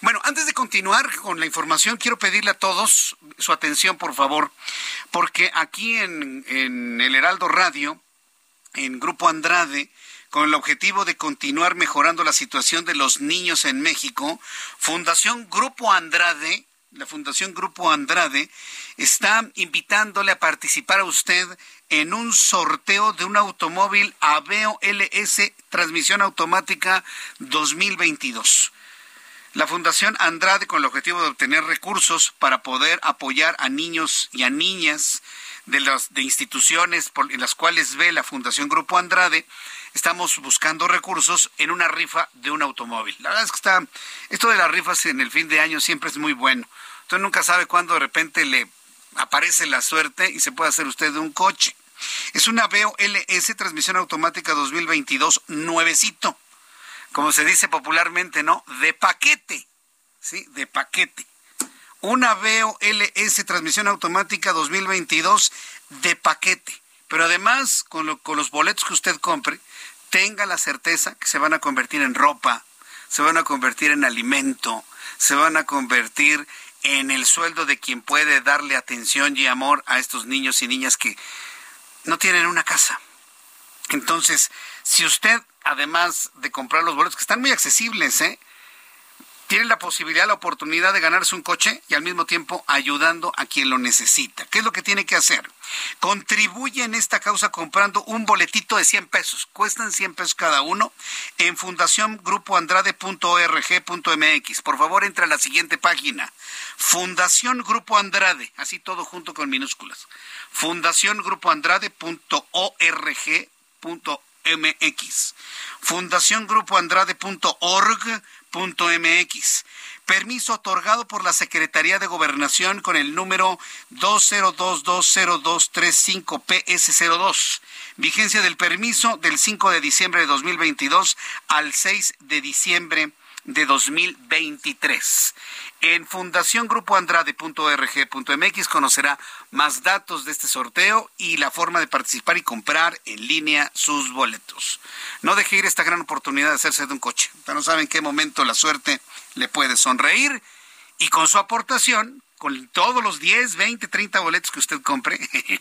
Bueno, antes de continuar con la información, quiero pedirle a todos su atención, por favor, porque aquí en, el Heraldo Radio, en Grupo Andrade, con el objetivo de continuar mejorando la situación de los niños en México, Fundación Grupo Andrade la Fundación Grupo Andrade, está invitándole a participar a usted en un sorteo de un automóvil Aveo LS transmisión automática 2022. La Fundación Andrade, con el objetivo de obtener recursos para poder apoyar a niños y a niñas de las de instituciones en las cuales ve la Fundación Grupo Andrade, estamos buscando recursos en una rifa de un automóvil. La verdad es que está, esto de las rifas en el fin de año siempre es muy bueno. Usted nunca sabe cuándo de repente le aparece la suerte y se puede hacer usted de un coche. Es una Veo LS transmisión automática 2022 nuevecito. Como se dice popularmente, ¿no? De paquete. ¿Sí? De paquete. Una Veo LS transmisión automática 2022 de paquete. Pero además, con, con los boletos que usted compre, tenga la certeza que se van a convertir en ropa, se van a convertir en alimento, se van a convertir en el sueldo de quien puede darle atención y amor a estos niños y niñas que no tienen una casa. Entonces, si usted, además de comprar los boletos, que están muy accesibles, ¿eh? tiene la posibilidad, la oportunidad de ganarse un coche y al mismo tiempo ayudando a quien lo necesita. ¿Qué es lo que tiene que hacer? Contribuye en esta causa comprando un boletito de 100 pesos. Cuestan 100 pesos cada uno en fundaciongrupoandrade.org.mx. Por favor, entra a la siguiente página. Fundación Grupo Andrade, así todo junto con minúsculas. fundaciongrupoandrade.org.mx. mx Permiso otorgado por la Secretaría de Gobernación con el número 2022035PS02. Vigencia del permiso del 5 de diciembre de 2022 al 6 de diciembre de 2023. En fundaciongrupoandrade.org.mx conocerá más datos de este sorteo y la forma de participar y comprar en línea sus boletos. No deje ir esta gran oportunidad de hacerse de un coche. No saben en qué momento la suerte le puede sonreír y con su aportación, con todos los 10, 20, 30 boletos que usted compre,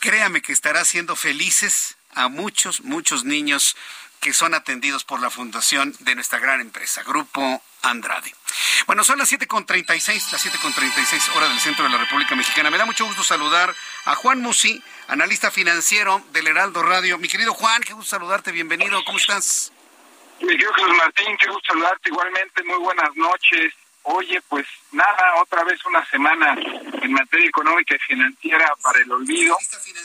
créame que estará haciendo felices a muchos, muchos niños que son atendidos por la fundación de nuestra gran empresa, Grupo Andrade. Bueno, son las 7.36, las 7.36 horas del centro de la República Mexicana. Me da mucho gusto saludar a Juan Musi, analista financiero del Heraldo Radio. Mi querido Juan, qué gusto saludarte, bienvenido, ¿cómo estás?
Mi querido Jesús Martín, qué gusto saludarte igualmente, muy buenas noches. Oye, pues nada, otra vez una semana en materia económica y financiera para el olvido,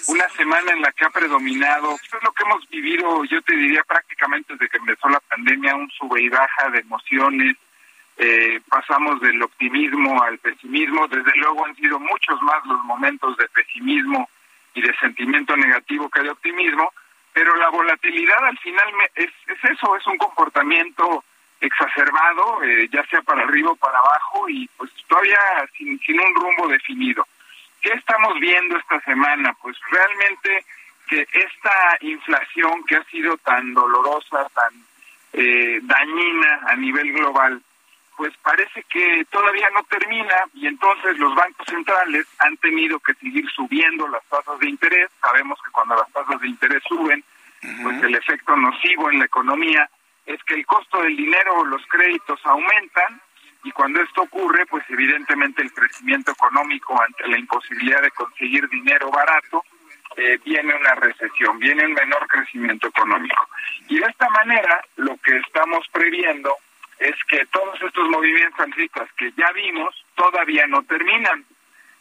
una semana en la que ha predominado, esto es lo que hemos vivido, yo te diría prácticamente desde que empezó la pandemia, un sube y baja de emociones, eh, pasamos del optimismo al pesimismo, desde luego han sido muchos más los momentos de pesimismo y de sentimiento negativo que de optimismo, pero la volatilidad al final es, es eso, es un comportamiento exacerbado, eh, ya sea para arriba o para abajo, y pues todavía sin, sin un rumbo definido. ¿Qué estamos viendo esta semana? Pues realmente que esta inflación que ha sido tan dolorosa, tan eh, dañina a nivel global, pues parece que todavía no termina y entonces los bancos centrales han tenido que seguir subiendo las tasas de interés. Sabemos que cuando las tasas de interés suben, pues el efecto nocivo en la economía es que el costo del dinero o los créditos aumentan y cuando esto ocurre, pues evidentemente el crecimiento económico ante la imposibilidad de conseguir dinero barato, eh, viene una recesión, viene un menor crecimiento económico. Y de esta manera, lo que estamos previendo es que todos estos movimientos alcistas que ya vimos todavía no terminan.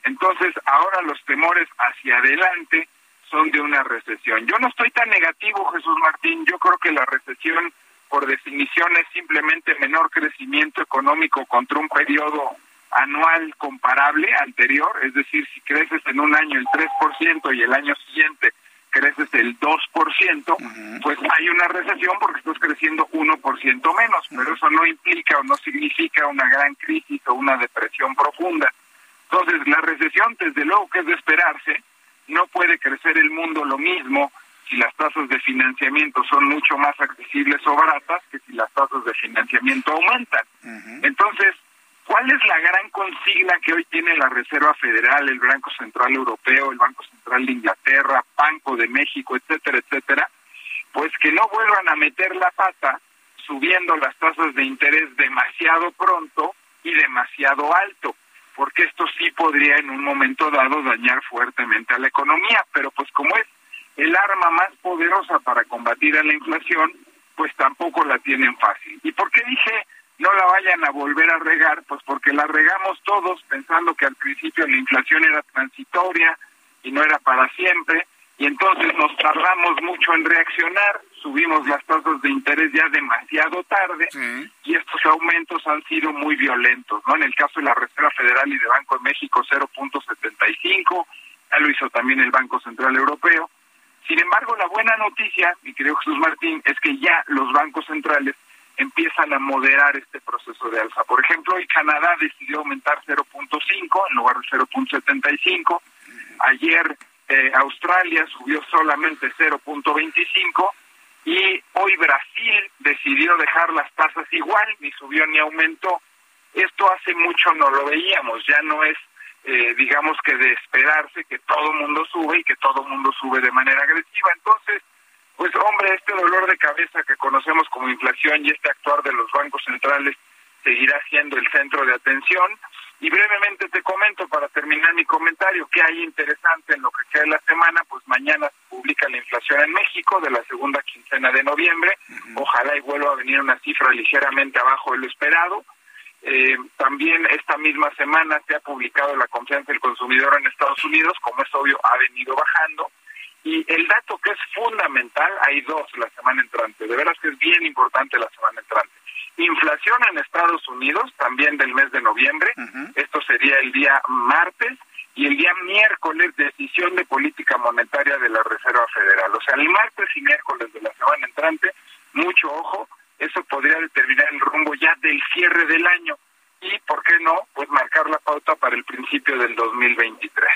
Entonces, ahora los temores hacia adelante son de una recesión. Yo no estoy tan negativo, Jesús Martín, yo creo que la recesión por definición es simplemente menor crecimiento económico contra un periodo anual comparable anterior, es decir, si creces en un año el 3% y el año siguiente creces el 2%, pues hay una recesión porque estás creciendo 1% menos, pero eso no implica o no significa una gran crisis o una depresión profunda. Entonces, la recesión, desde luego que es de esperarse, no puede crecer el mundo lo mismo si las tasas de financiamiento son mucho más accesibles o baratas que si las tasas de financiamiento aumentan. Entonces, ¿cuál es la gran consigna que hoy tiene la Reserva Federal, el Banco Central Europeo, el Banco Central de Inglaterra, Banco de México, etcétera, etcétera? Pues que no vuelvan a meter la pata subiendo las tasas de interés demasiado pronto y demasiado alto, porque esto sí podría en un momento dado dañar fuertemente a la economía, pero pues como es el arma más poderosa para combatir a la inflación, pues tampoco la tienen fácil. ¿Y por qué dije no la vayan a volver a regar? Pues porque la regamos todos pensando que al principio la inflación era transitoria y no era para siempre, y entonces nos tardamos mucho en reaccionar, subimos las tasas de interés ya demasiado tarde y estos aumentos han sido muy violentos, ¿no? En el caso de la Reserva Federal y de Banco de México 0.75, ya lo hizo también el Banco Central Europeo. Sin embargo, la buena noticia, mi querido Jesús Martín, es que ya los bancos centrales empiezan a moderar este proceso de alza. Por ejemplo, hoy Canadá decidió aumentar 0.5 en lugar de 0.75. Ayer eh, Australia subió solamente 0.25 y hoy Brasil decidió dejar las tasas igual, ni subió ni aumentó. Esto hace mucho no lo veíamos, ya no es, eh, digamos que de esperarse que todo mundo sube y que todo mundo sube de manera agresiva. Entonces, pues hombre, este dolor de cabeza que conocemos como inflación y este actuar de los bancos centrales seguirá siendo el centro de atención. Y brevemente te comento para terminar mi comentario que hay interesante en lo que queda de la semana, pues mañana se publica la inflación en México de la segunda quincena de noviembre, ojalá y vuelva a venir una cifra ligeramente abajo de lo esperado. Eh, también esta misma semana se ha publicado la confianza del consumidor en Estados Unidos, como es obvio, ha venido bajando. Y el dato que es fundamental, hay dos la semana entrante, de veras que es bien importante la semana entrante. Inflación en Estados Unidos, también del mes de noviembre, esto sería el día martes, y el día miércoles decisión de política monetaria de la Reserva Federal. O sea, el martes y miércoles de la semana entrante, mucho ojo, eso podría determinar el rumbo ya del cierre del año y, ¿por qué no?, pues marcar la pauta para el principio del 2023.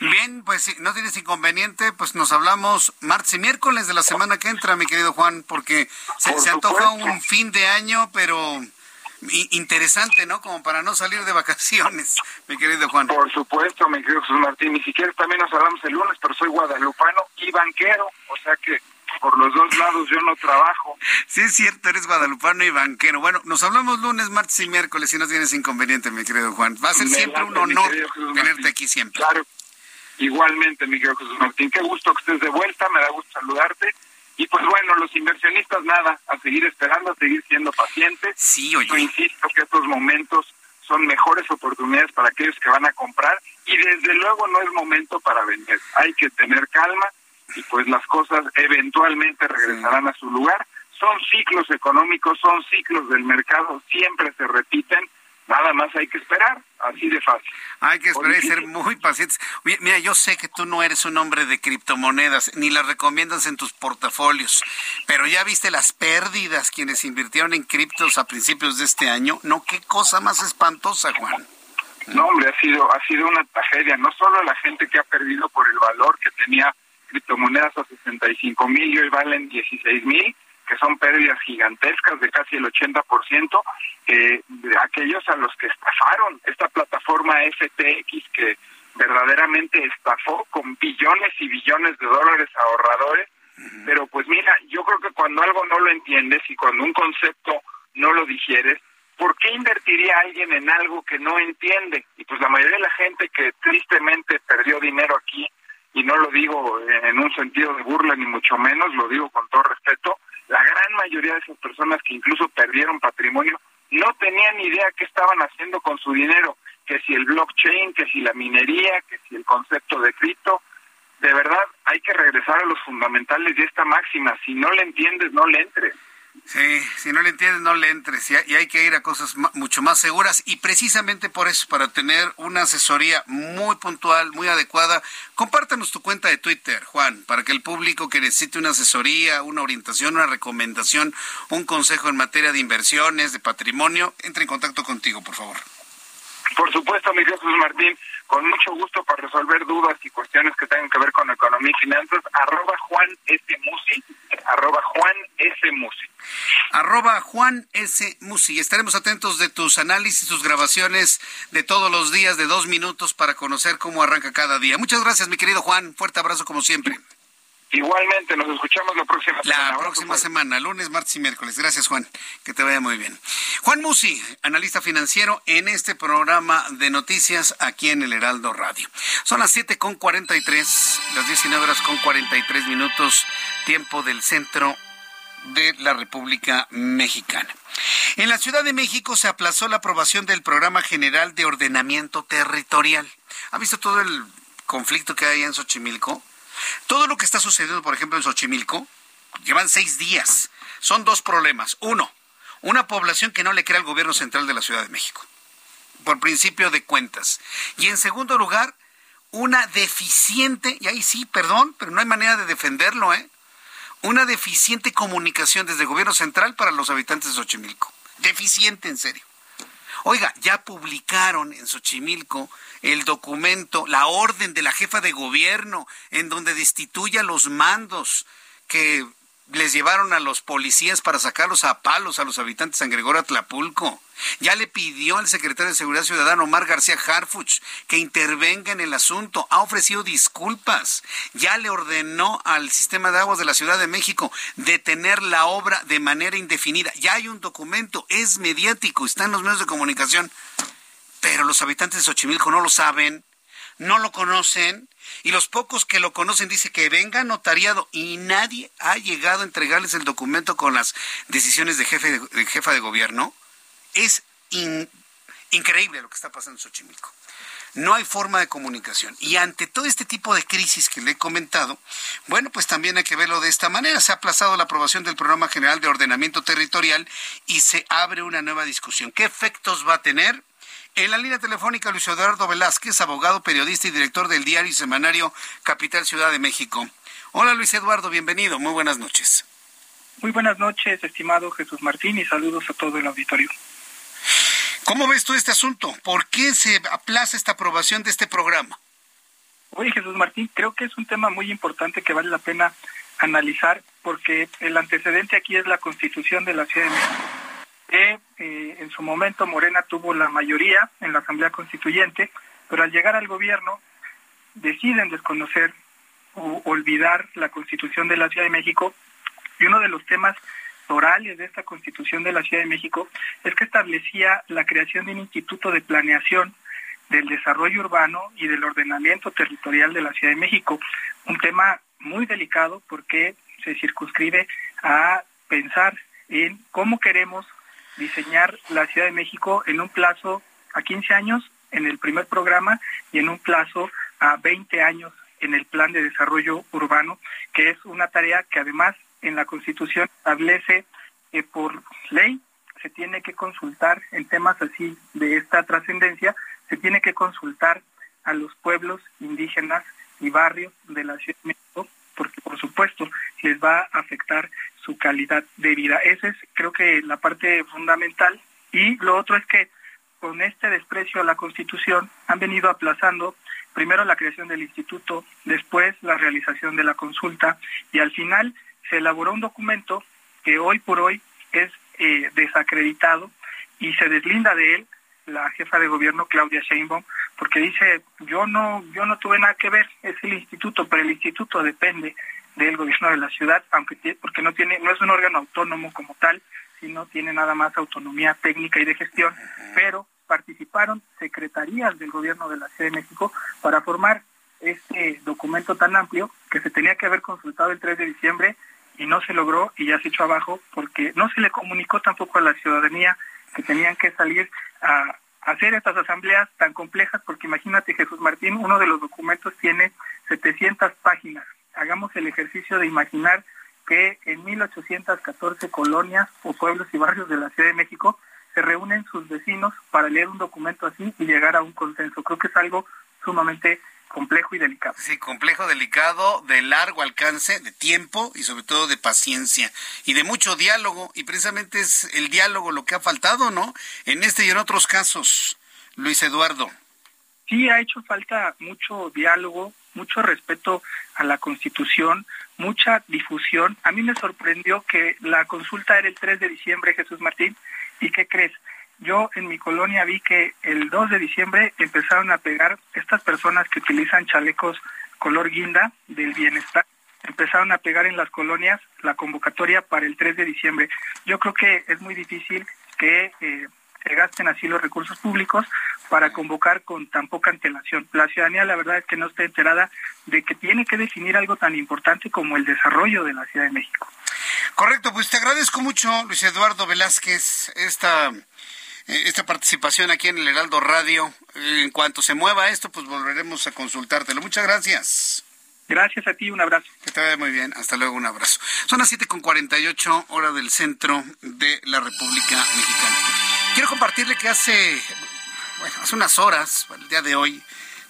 Bien, pues si no tienes inconveniente, pues nos hablamos martes y miércoles de la semana que entra, mi querido Juan, porque se, se antoja un fin de año, pero interesante, ¿no? Como para no salir de vacaciones, mi querido Juan.
Por supuesto, mi querido Jesús Martín. Ni siquiera también nos hablamos el lunes, pero soy guadalupano y banquero, o sea que por los dos lados yo no trabajo.
Sí, es cierto, eres guadalupano y banquero. Bueno, nos hablamos lunes, martes y miércoles, si no tienes inconveniente, mi querido Juan. Va a ser siempre un honor tenerte aquí siempre.
Claro. Igualmente, mi querido Jesús Martín, qué gusto que estés de vuelta, me da gusto saludarte. Y pues bueno, los inversionistas nada, a seguir esperando, a seguir siendo pacientes.
Sí, oye.
Yo insisto que estos momentos son mejores oportunidades para aquellos que van a comprar y desde luego no es momento para vender. Hay que tener calma y pues las cosas eventualmente regresarán a su lugar. Son ciclos económicos, son ciclos del mercado, siempre se repiten Nada más hay que esperar, así de fácil.
Hay que esperar y ser muy pacientes. Oye, mira, yo sé que tú no eres un hombre de criptomonedas, ni las recomiendas en tus portafolios, pero ya viste las pérdidas quienes invirtieron en criptos a principios de este año. No, qué cosa más espantosa, Juan.
No, hombre, ha sido, ha sido una tragedia. No solo la gente que ha perdido por el valor que tenía criptomonedas a 65 mil y hoy valen 16 mil, que son pérdidas gigantescas de casi el 80%, eh, de aquellos a los que estafaron esta plataforma FTX que verdaderamente estafó con billones y billones de dólares ahorradores. Pero pues mira, yo creo que cuando algo no lo entiendes y cuando un concepto no lo digieres, ¿por qué invertiría alguien en algo que no entiende? Y pues la mayoría de la gente que tristemente perdió dinero aquí, y no lo digo en un sentido de burla ni mucho menos, lo digo con todo respeto, la gran mayoría de esas personas que incluso perdieron patrimonio no tenían idea qué estaban haciendo con su dinero, que si el blockchain, que si la minería, que si el concepto de cripto. De verdad, hay que regresar a los fundamentales de esta máxima. Si no le entiendes, no le entres.
Sí, si no le entiendes, no le entres. Y hay que ir a cosas mucho más seguras. Y precisamente por eso, para tener una asesoría muy puntual, muy adecuada, compártanos tu cuenta de Twitter, Juan, para que el público que necesite una asesoría, una orientación, una recomendación, un consejo en materia de inversiones, de patrimonio, entre en contacto contigo, por favor.
Por supuesto, mi Jesús Martín, con mucho gusto para resolver dudas y cuestiones que tengan que ver con economía y finanzas, arroba Juan S. Musi, arroba Juan S. Musi.
Arroba Juan S. Musi. Estaremos atentos de tus análisis, tus grabaciones de todos los días de dos minutos para conocer cómo arranca cada día. Muchas gracias, mi querido Juan. Fuerte abrazo como siempre.
Igualmente, nos escuchamos la próxima
semana. La próxima semana, lunes, martes y miércoles. Gracias, Juan. Que te vaya muy bien. Juan Musi, analista financiero en este programa de noticias aquí en el Heraldo Radio. Son las 7 con 43, las 19 horas con 43 minutos, tiempo del centro de la República Mexicana. En la Ciudad de México se aplazó la aprobación del Programa General de Ordenamiento Territorial. ¿Ha visto todo el conflicto que hay en Xochimilco? Todo lo que está sucediendo, por ejemplo, en Xochimilco, llevan seis días. Son dos problemas. Uno, una población que no le cree al gobierno central de la Ciudad de México, por principio de cuentas. Y en segundo lugar, una deficiente, y ahí sí, perdón, pero no hay manera de defenderlo, ¿eh? Una deficiente comunicación desde el gobierno central para los habitantes de Xochimilco. Deficiente, en serio. Oiga, ya publicaron en Xochimilco el documento, la orden de la jefa de gobierno, en donde destituye los mandos que les llevaron a los policías para sacarlos a palos a los habitantes de San Gregorio Atlapulco. Ya le pidió al secretario de Seguridad Ciudadana, Omar García Harfuch, que intervenga en el asunto. Ha ofrecido disculpas. Ya le ordenó al sistema de aguas de la Ciudad de México detener la obra de manera indefinida. Ya hay un documento, es mediático, está en los medios de comunicación. Pero los habitantes de Xochimilco no lo saben, no lo conocen y los pocos que lo conocen dice que venga notariado y nadie ha llegado a entregarles el documento con las decisiones de jefe de, jefa de gobierno. Es increíble lo que está pasando en Xochimilco. No hay forma de comunicación. Y ante todo este tipo de crisis que le he comentado, bueno, pues también hay que verlo de esta manera. Se ha aplazado la aprobación del Programa General de Ordenamiento Territorial y se abre una nueva discusión. ¿Qué efectos va a tener? En la línea telefónica, Luis Eduardo Velázquez, abogado, periodista y director del diario y semanario Capital Ciudad de México. Hola Luis Eduardo, bienvenido, muy buenas noches.
Muy buenas noches, estimado Jesús Martín, y saludos a todo el auditorio.
¿Cómo ves tú este asunto? ¿Por qué se aplaza esta aprobación de este programa?
Oye, Jesús Martín, creo que es un tema muy importante que vale la pena analizar porque el antecedente aquí es la constitución de la Ciudad de México que eh, en su momento Morena tuvo la mayoría en la Asamblea Constituyente, pero al llegar al gobierno deciden desconocer o olvidar la Constitución de la Ciudad de México. Y uno de los temas orales de esta Constitución de la Ciudad de México es que establecía la creación de un instituto de planeación del desarrollo urbano y del ordenamiento territorial de la Ciudad de México, un tema muy delicado porque se circunscribe a pensar en cómo queremos diseñar la Ciudad de México en un plazo a 15 años en el primer programa y en un plazo a 20 años en el plan de desarrollo urbano, que es una tarea que además en la Constitución establece que por ley se tiene que consultar en temas así de esta trascendencia, se tiene que consultar a los pueblos indígenas y barrios de la Ciudad de México, porque por supuesto les va a afectar su calidad de vida. Esa es creo que la parte fundamental. Y lo otro es que con este desprecio a la Constitución han venido aplazando primero la creación del instituto, después la realización de la consulta y al final se elaboró un documento que hoy por hoy es eh, desacreditado y se deslinda de él la jefa de gobierno Claudia Sheinbaum porque dice yo no yo no tuve nada que ver es el instituto pero el instituto depende del gobierno de la ciudad, aunque porque no tiene no es un órgano autónomo como tal, sino tiene nada más autonomía técnica y de gestión, pero participaron secretarías del gobierno de la Ciudad de México para formar este documento tan amplio que se tenía que haber consultado el 3 de diciembre y no se logró y ya se echó abajo porque no se le comunicó tampoco a la ciudadanía que tenían que salir a hacer estas asambleas tan complejas porque imagínate Jesús Martín, uno de los documentos tiene 700 páginas hagamos el ejercicio de imaginar que en 1814 colonias o pueblos y barrios de la Ciudad de México se reúnen sus vecinos para leer un documento así y llegar a un consenso. Creo que es algo sumamente complejo y delicado.
Sí, complejo, delicado, de largo alcance, de tiempo y sobre todo de paciencia y de mucho diálogo. Y precisamente es el diálogo lo que ha faltado, ¿no? En este y en otros casos, Luis Eduardo.
Sí, ha hecho falta mucho diálogo, mucho respeto a la Constitución, mucha difusión. A mí me sorprendió que la consulta era el 3 de diciembre, Jesús Martín, ¿y qué crees? Yo en mi colonia vi que el 2 de diciembre empezaron a pegar estas personas que utilizan chalecos color guinda del bienestar, empezaron a pegar en las colonias la convocatoria para el 3 de diciembre. Yo creo que es muy difícil que eh, se gasten así los recursos públicos para convocar con tan poca antelación. La ciudadanía la verdad es que no está enterada de que tiene que definir algo tan importante como el desarrollo de la Ciudad de México.
Correcto, pues te agradezco mucho, Luis Eduardo Velázquez, esta eh, esta participación aquí en el Heraldo Radio. En cuanto se mueva esto, pues volveremos a consultártelo. Muchas gracias.
Gracias a ti, un abrazo.
Que te vaya muy bien, hasta luego, un abrazo. Son las 7.48 hora del centro de la República Mexicana. Quiero compartirle que hace, bueno, hace unas horas, el día de hoy,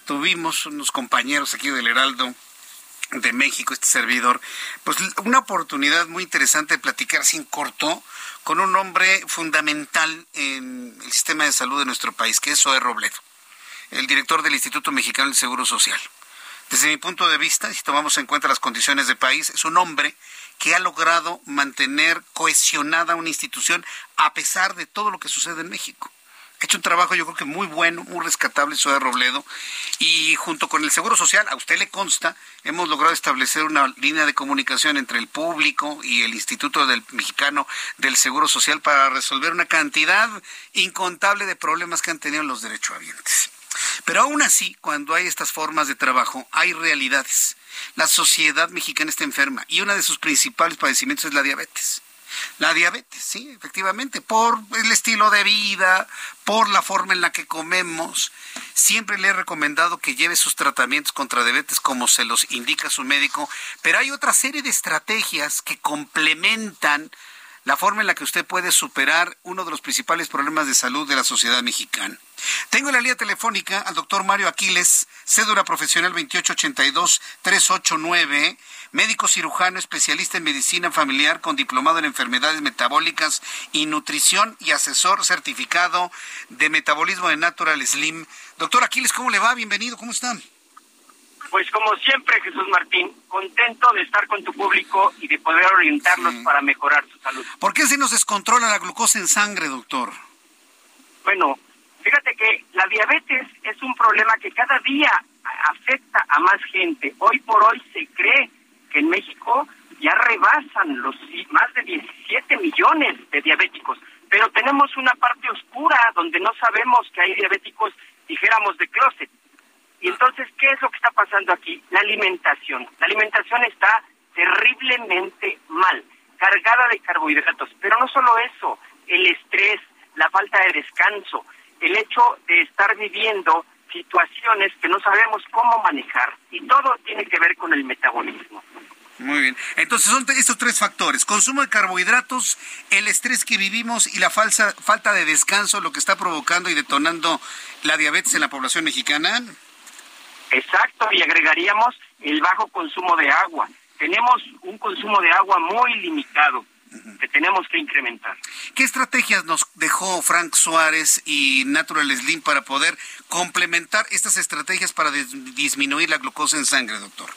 tuvimos unos compañeros aquí del Heraldo de México, este servidor, pues una oportunidad muy interesante de platicar sin corto con un hombre fundamental en el sistema de salud de nuestro país, que es Zoe Robledo, el director del Instituto Mexicano del Seguro Social. Desde mi punto de vista, si tomamos en cuenta las condiciones de país, es un hombre que ha logrado mantener cohesionada una institución a pesar de todo lo que sucede en México ha hecho un trabajo yo creo que muy bueno, muy rescatable de Robledo y junto con el Seguro Social, a usted le consta, hemos logrado establecer una línea de comunicación entre el público y el Instituto del Mexicano del Seguro Social para resolver una cantidad incontable de problemas que han tenido los derechohabientes. Pero aún así, cuando hay estas formas de trabajo, hay realidades. La sociedad mexicana está enferma y uno de sus principales padecimientos es la diabetes. La diabetes, sí, efectivamente, por el estilo de vida, por la forma en la que comemos. Siempre le he recomendado que lleve sus tratamientos contra diabetes como se los indica su médico, pero hay otra serie de estrategias que complementan la forma en la que usted puede superar uno de los principales problemas de salud de la sociedad mexicana. Tengo en la línea telefónica al doctor Mario Aquiles, cédula profesional 2888389, médico cirujano especialista en medicina familiar con diplomado en enfermedades metabólicas y nutrición y asesor certificado de metabolismo de Natural Slim. Doctor Aquiles, ¿cómo le va? Bienvenido, ¿cómo están?
Pues como siempre, Jesús Martín, contento de estar con tu público y de poder orientarlos para mejorar su salud.
¿Por qué se nos descontrola la glucosa en sangre, doctor?
Bueno, fíjate que la diabetes es un problema que cada día afecta a más gente. Hoy por hoy se cree que en México ya rebasan los más de 17 millones de diabéticos, pero tenemos una parte oscura donde no sabemos que hay diabéticos, dijéramos, de closet. Y entonces, ¿qué es lo que está pasando aquí? La alimentación. La alimentación está terriblemente mal, cargada de carbohidratos. Pero no solo eso, el estrés, la falta de descanso, el hecho de estar viviendo situaciones que no sabemos cómo manejar. Y todo tiene que ver con el metabolismo.
Muy bien. Entonces son estos tres factores. Consumo de carbohidratos, el estrés que vivimos y la falsa, falta de descanso lo que está provocando y detonando la diabetes en la población mexicana.
Exacto, y agregaríamos el bajo consumo de agua. Tenemos un consumo de agua muy limitado que tenemos que incrementar.
¿Qué estrategias nos dejó Frank Suárez y Natural Slim para poder complementar estas estrategias para disminuir la glucosa en sangre, doctor?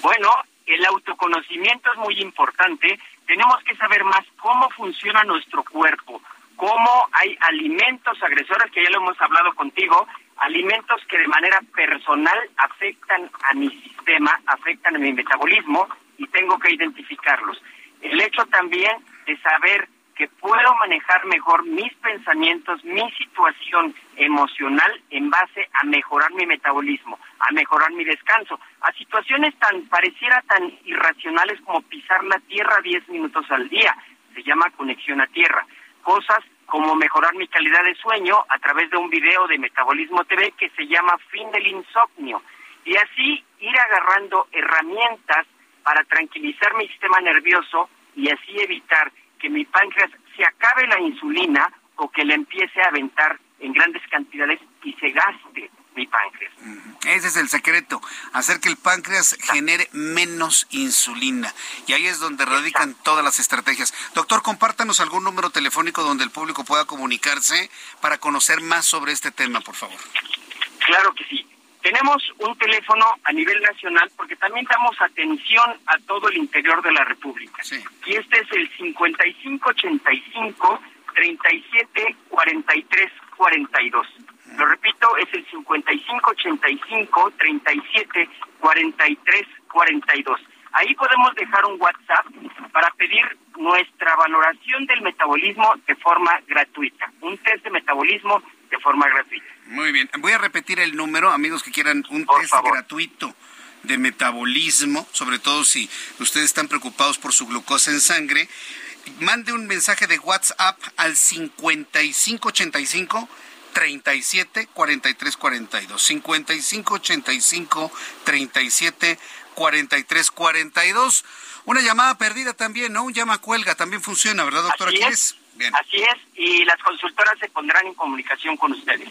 Bueno, el autoconocimiento es muy importante. Tenemos que saber más cómo funciona nuestro cuerpo, cómo hay alimentos agresores, que ya lo hemos hablado contigo, alimentos que de manera personal afectan a mi sistema, afectan a mi metabolismo y tengo que identificarlos. El hecho también de saber que puedo manejar mejor mis pensamientos, mi situación emocional en base a mejorar mi metabolismo, a mejorar mi descanso, a situaciones tan pareciera tan irracionales como pisar la tierra 10 minutos al día, se llama conexión a tierra, cosas como mejorar mi calidad de sueño a través de un video de Metabolismo TV que se llama Fin del Insomnio. Y así ir agarrando herramientas para tranquilizar mi sistema nervioso y así evitar que mi páncreas se acabe la insulina o que le empiece a aventar en grandes cantidades y se gaste mi páncreas.
Ese es el secreto, hacer que el páncreas genere menos insulina. Y ahí es donde radican todas las estrategias. Doctor, compártanos algún número telefónico donde el público pueda comunicarse para conocer más sobre este tema, por favor.
Claro que sí. Tenemos un teléfono a nivel nacional porque también damos atención a todo el interior de la República. Y este es el 5585 37 43 42. Lo repito, es el 5585 37 43 42. Ahí podemos dejar un WhatsApp para pedir nuestra valoración del metabolismo de forma gratuita. Un test de metabolismo de forma gratuita.
Muy bien. Voy a repetir el número, amigos que quieran un test gratuito de metabolismo, sobre todo si ustedes están preocupados por su glucosa en sangre. Mande un mensaje de WhatsApp al 5585 37 43 42. 55 85 37 43 42. Una llamada perdida también, ¿no? Un llama cuelga también funciona, ¿verdad, doctor
Así Es. Bien. Así es, y las consultoras se pondrán en comunicación con ustedes.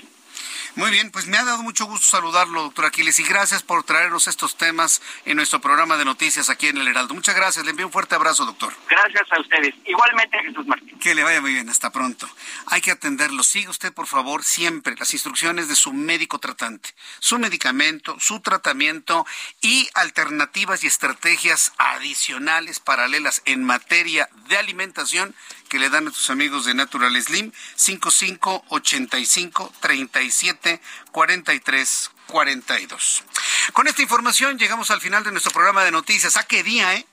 Muy bien, pues me ha dado mucho gusto saludarlo, doctor Aquiles, y gracias por traernos estos temas en nuestro programa de noticias aquí en el Heraldo. Muchas gracias, le envío un fuerte abrazo, doctor.
Gracias a ustedes. Igualmente, Jesús Martín.
Que le vaya muy bien, hasta pronto. Hay que atenderlo. Siga usted, por favor, siempre las instrucciones de su médico tratante, su medicamento, su tratamiento y alternativas y estrategias adicionales, paralelas en materia de alimentación que le dan a tus amigos de Natural Slim 5585 37 43 42. Con esta información llegamos al final de nuestro programa de noticias. ¿A qué día, eh?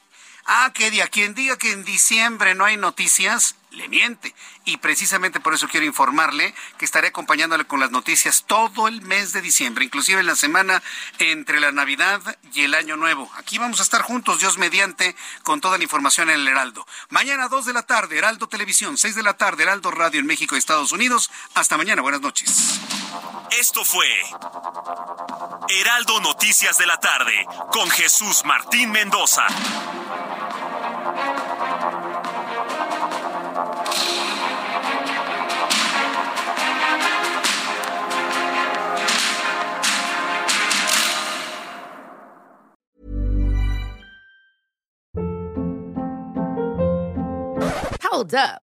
¿A qué día? Quien diga que en diciembre no hay noticias, le miente. Y precisamente por eso quiero informarle que estaré acompañándole con las noticias todo el mes de diciembre, inclusive en la semana entre la Navidad y el Año Nuevo. Aquí vamos a estar juntos, Dios mediante, con toda la información en el Heraldo. Mañana 2 de la tarde, Heraldo Televisión, 6 de la tarde, Heraldo Radio en México y Estados Unidos. Hasta mañana, buenas noches.
Esto fue Heraldo Noticias de la tarde con Jesús Martín Mendoza.
Hold up.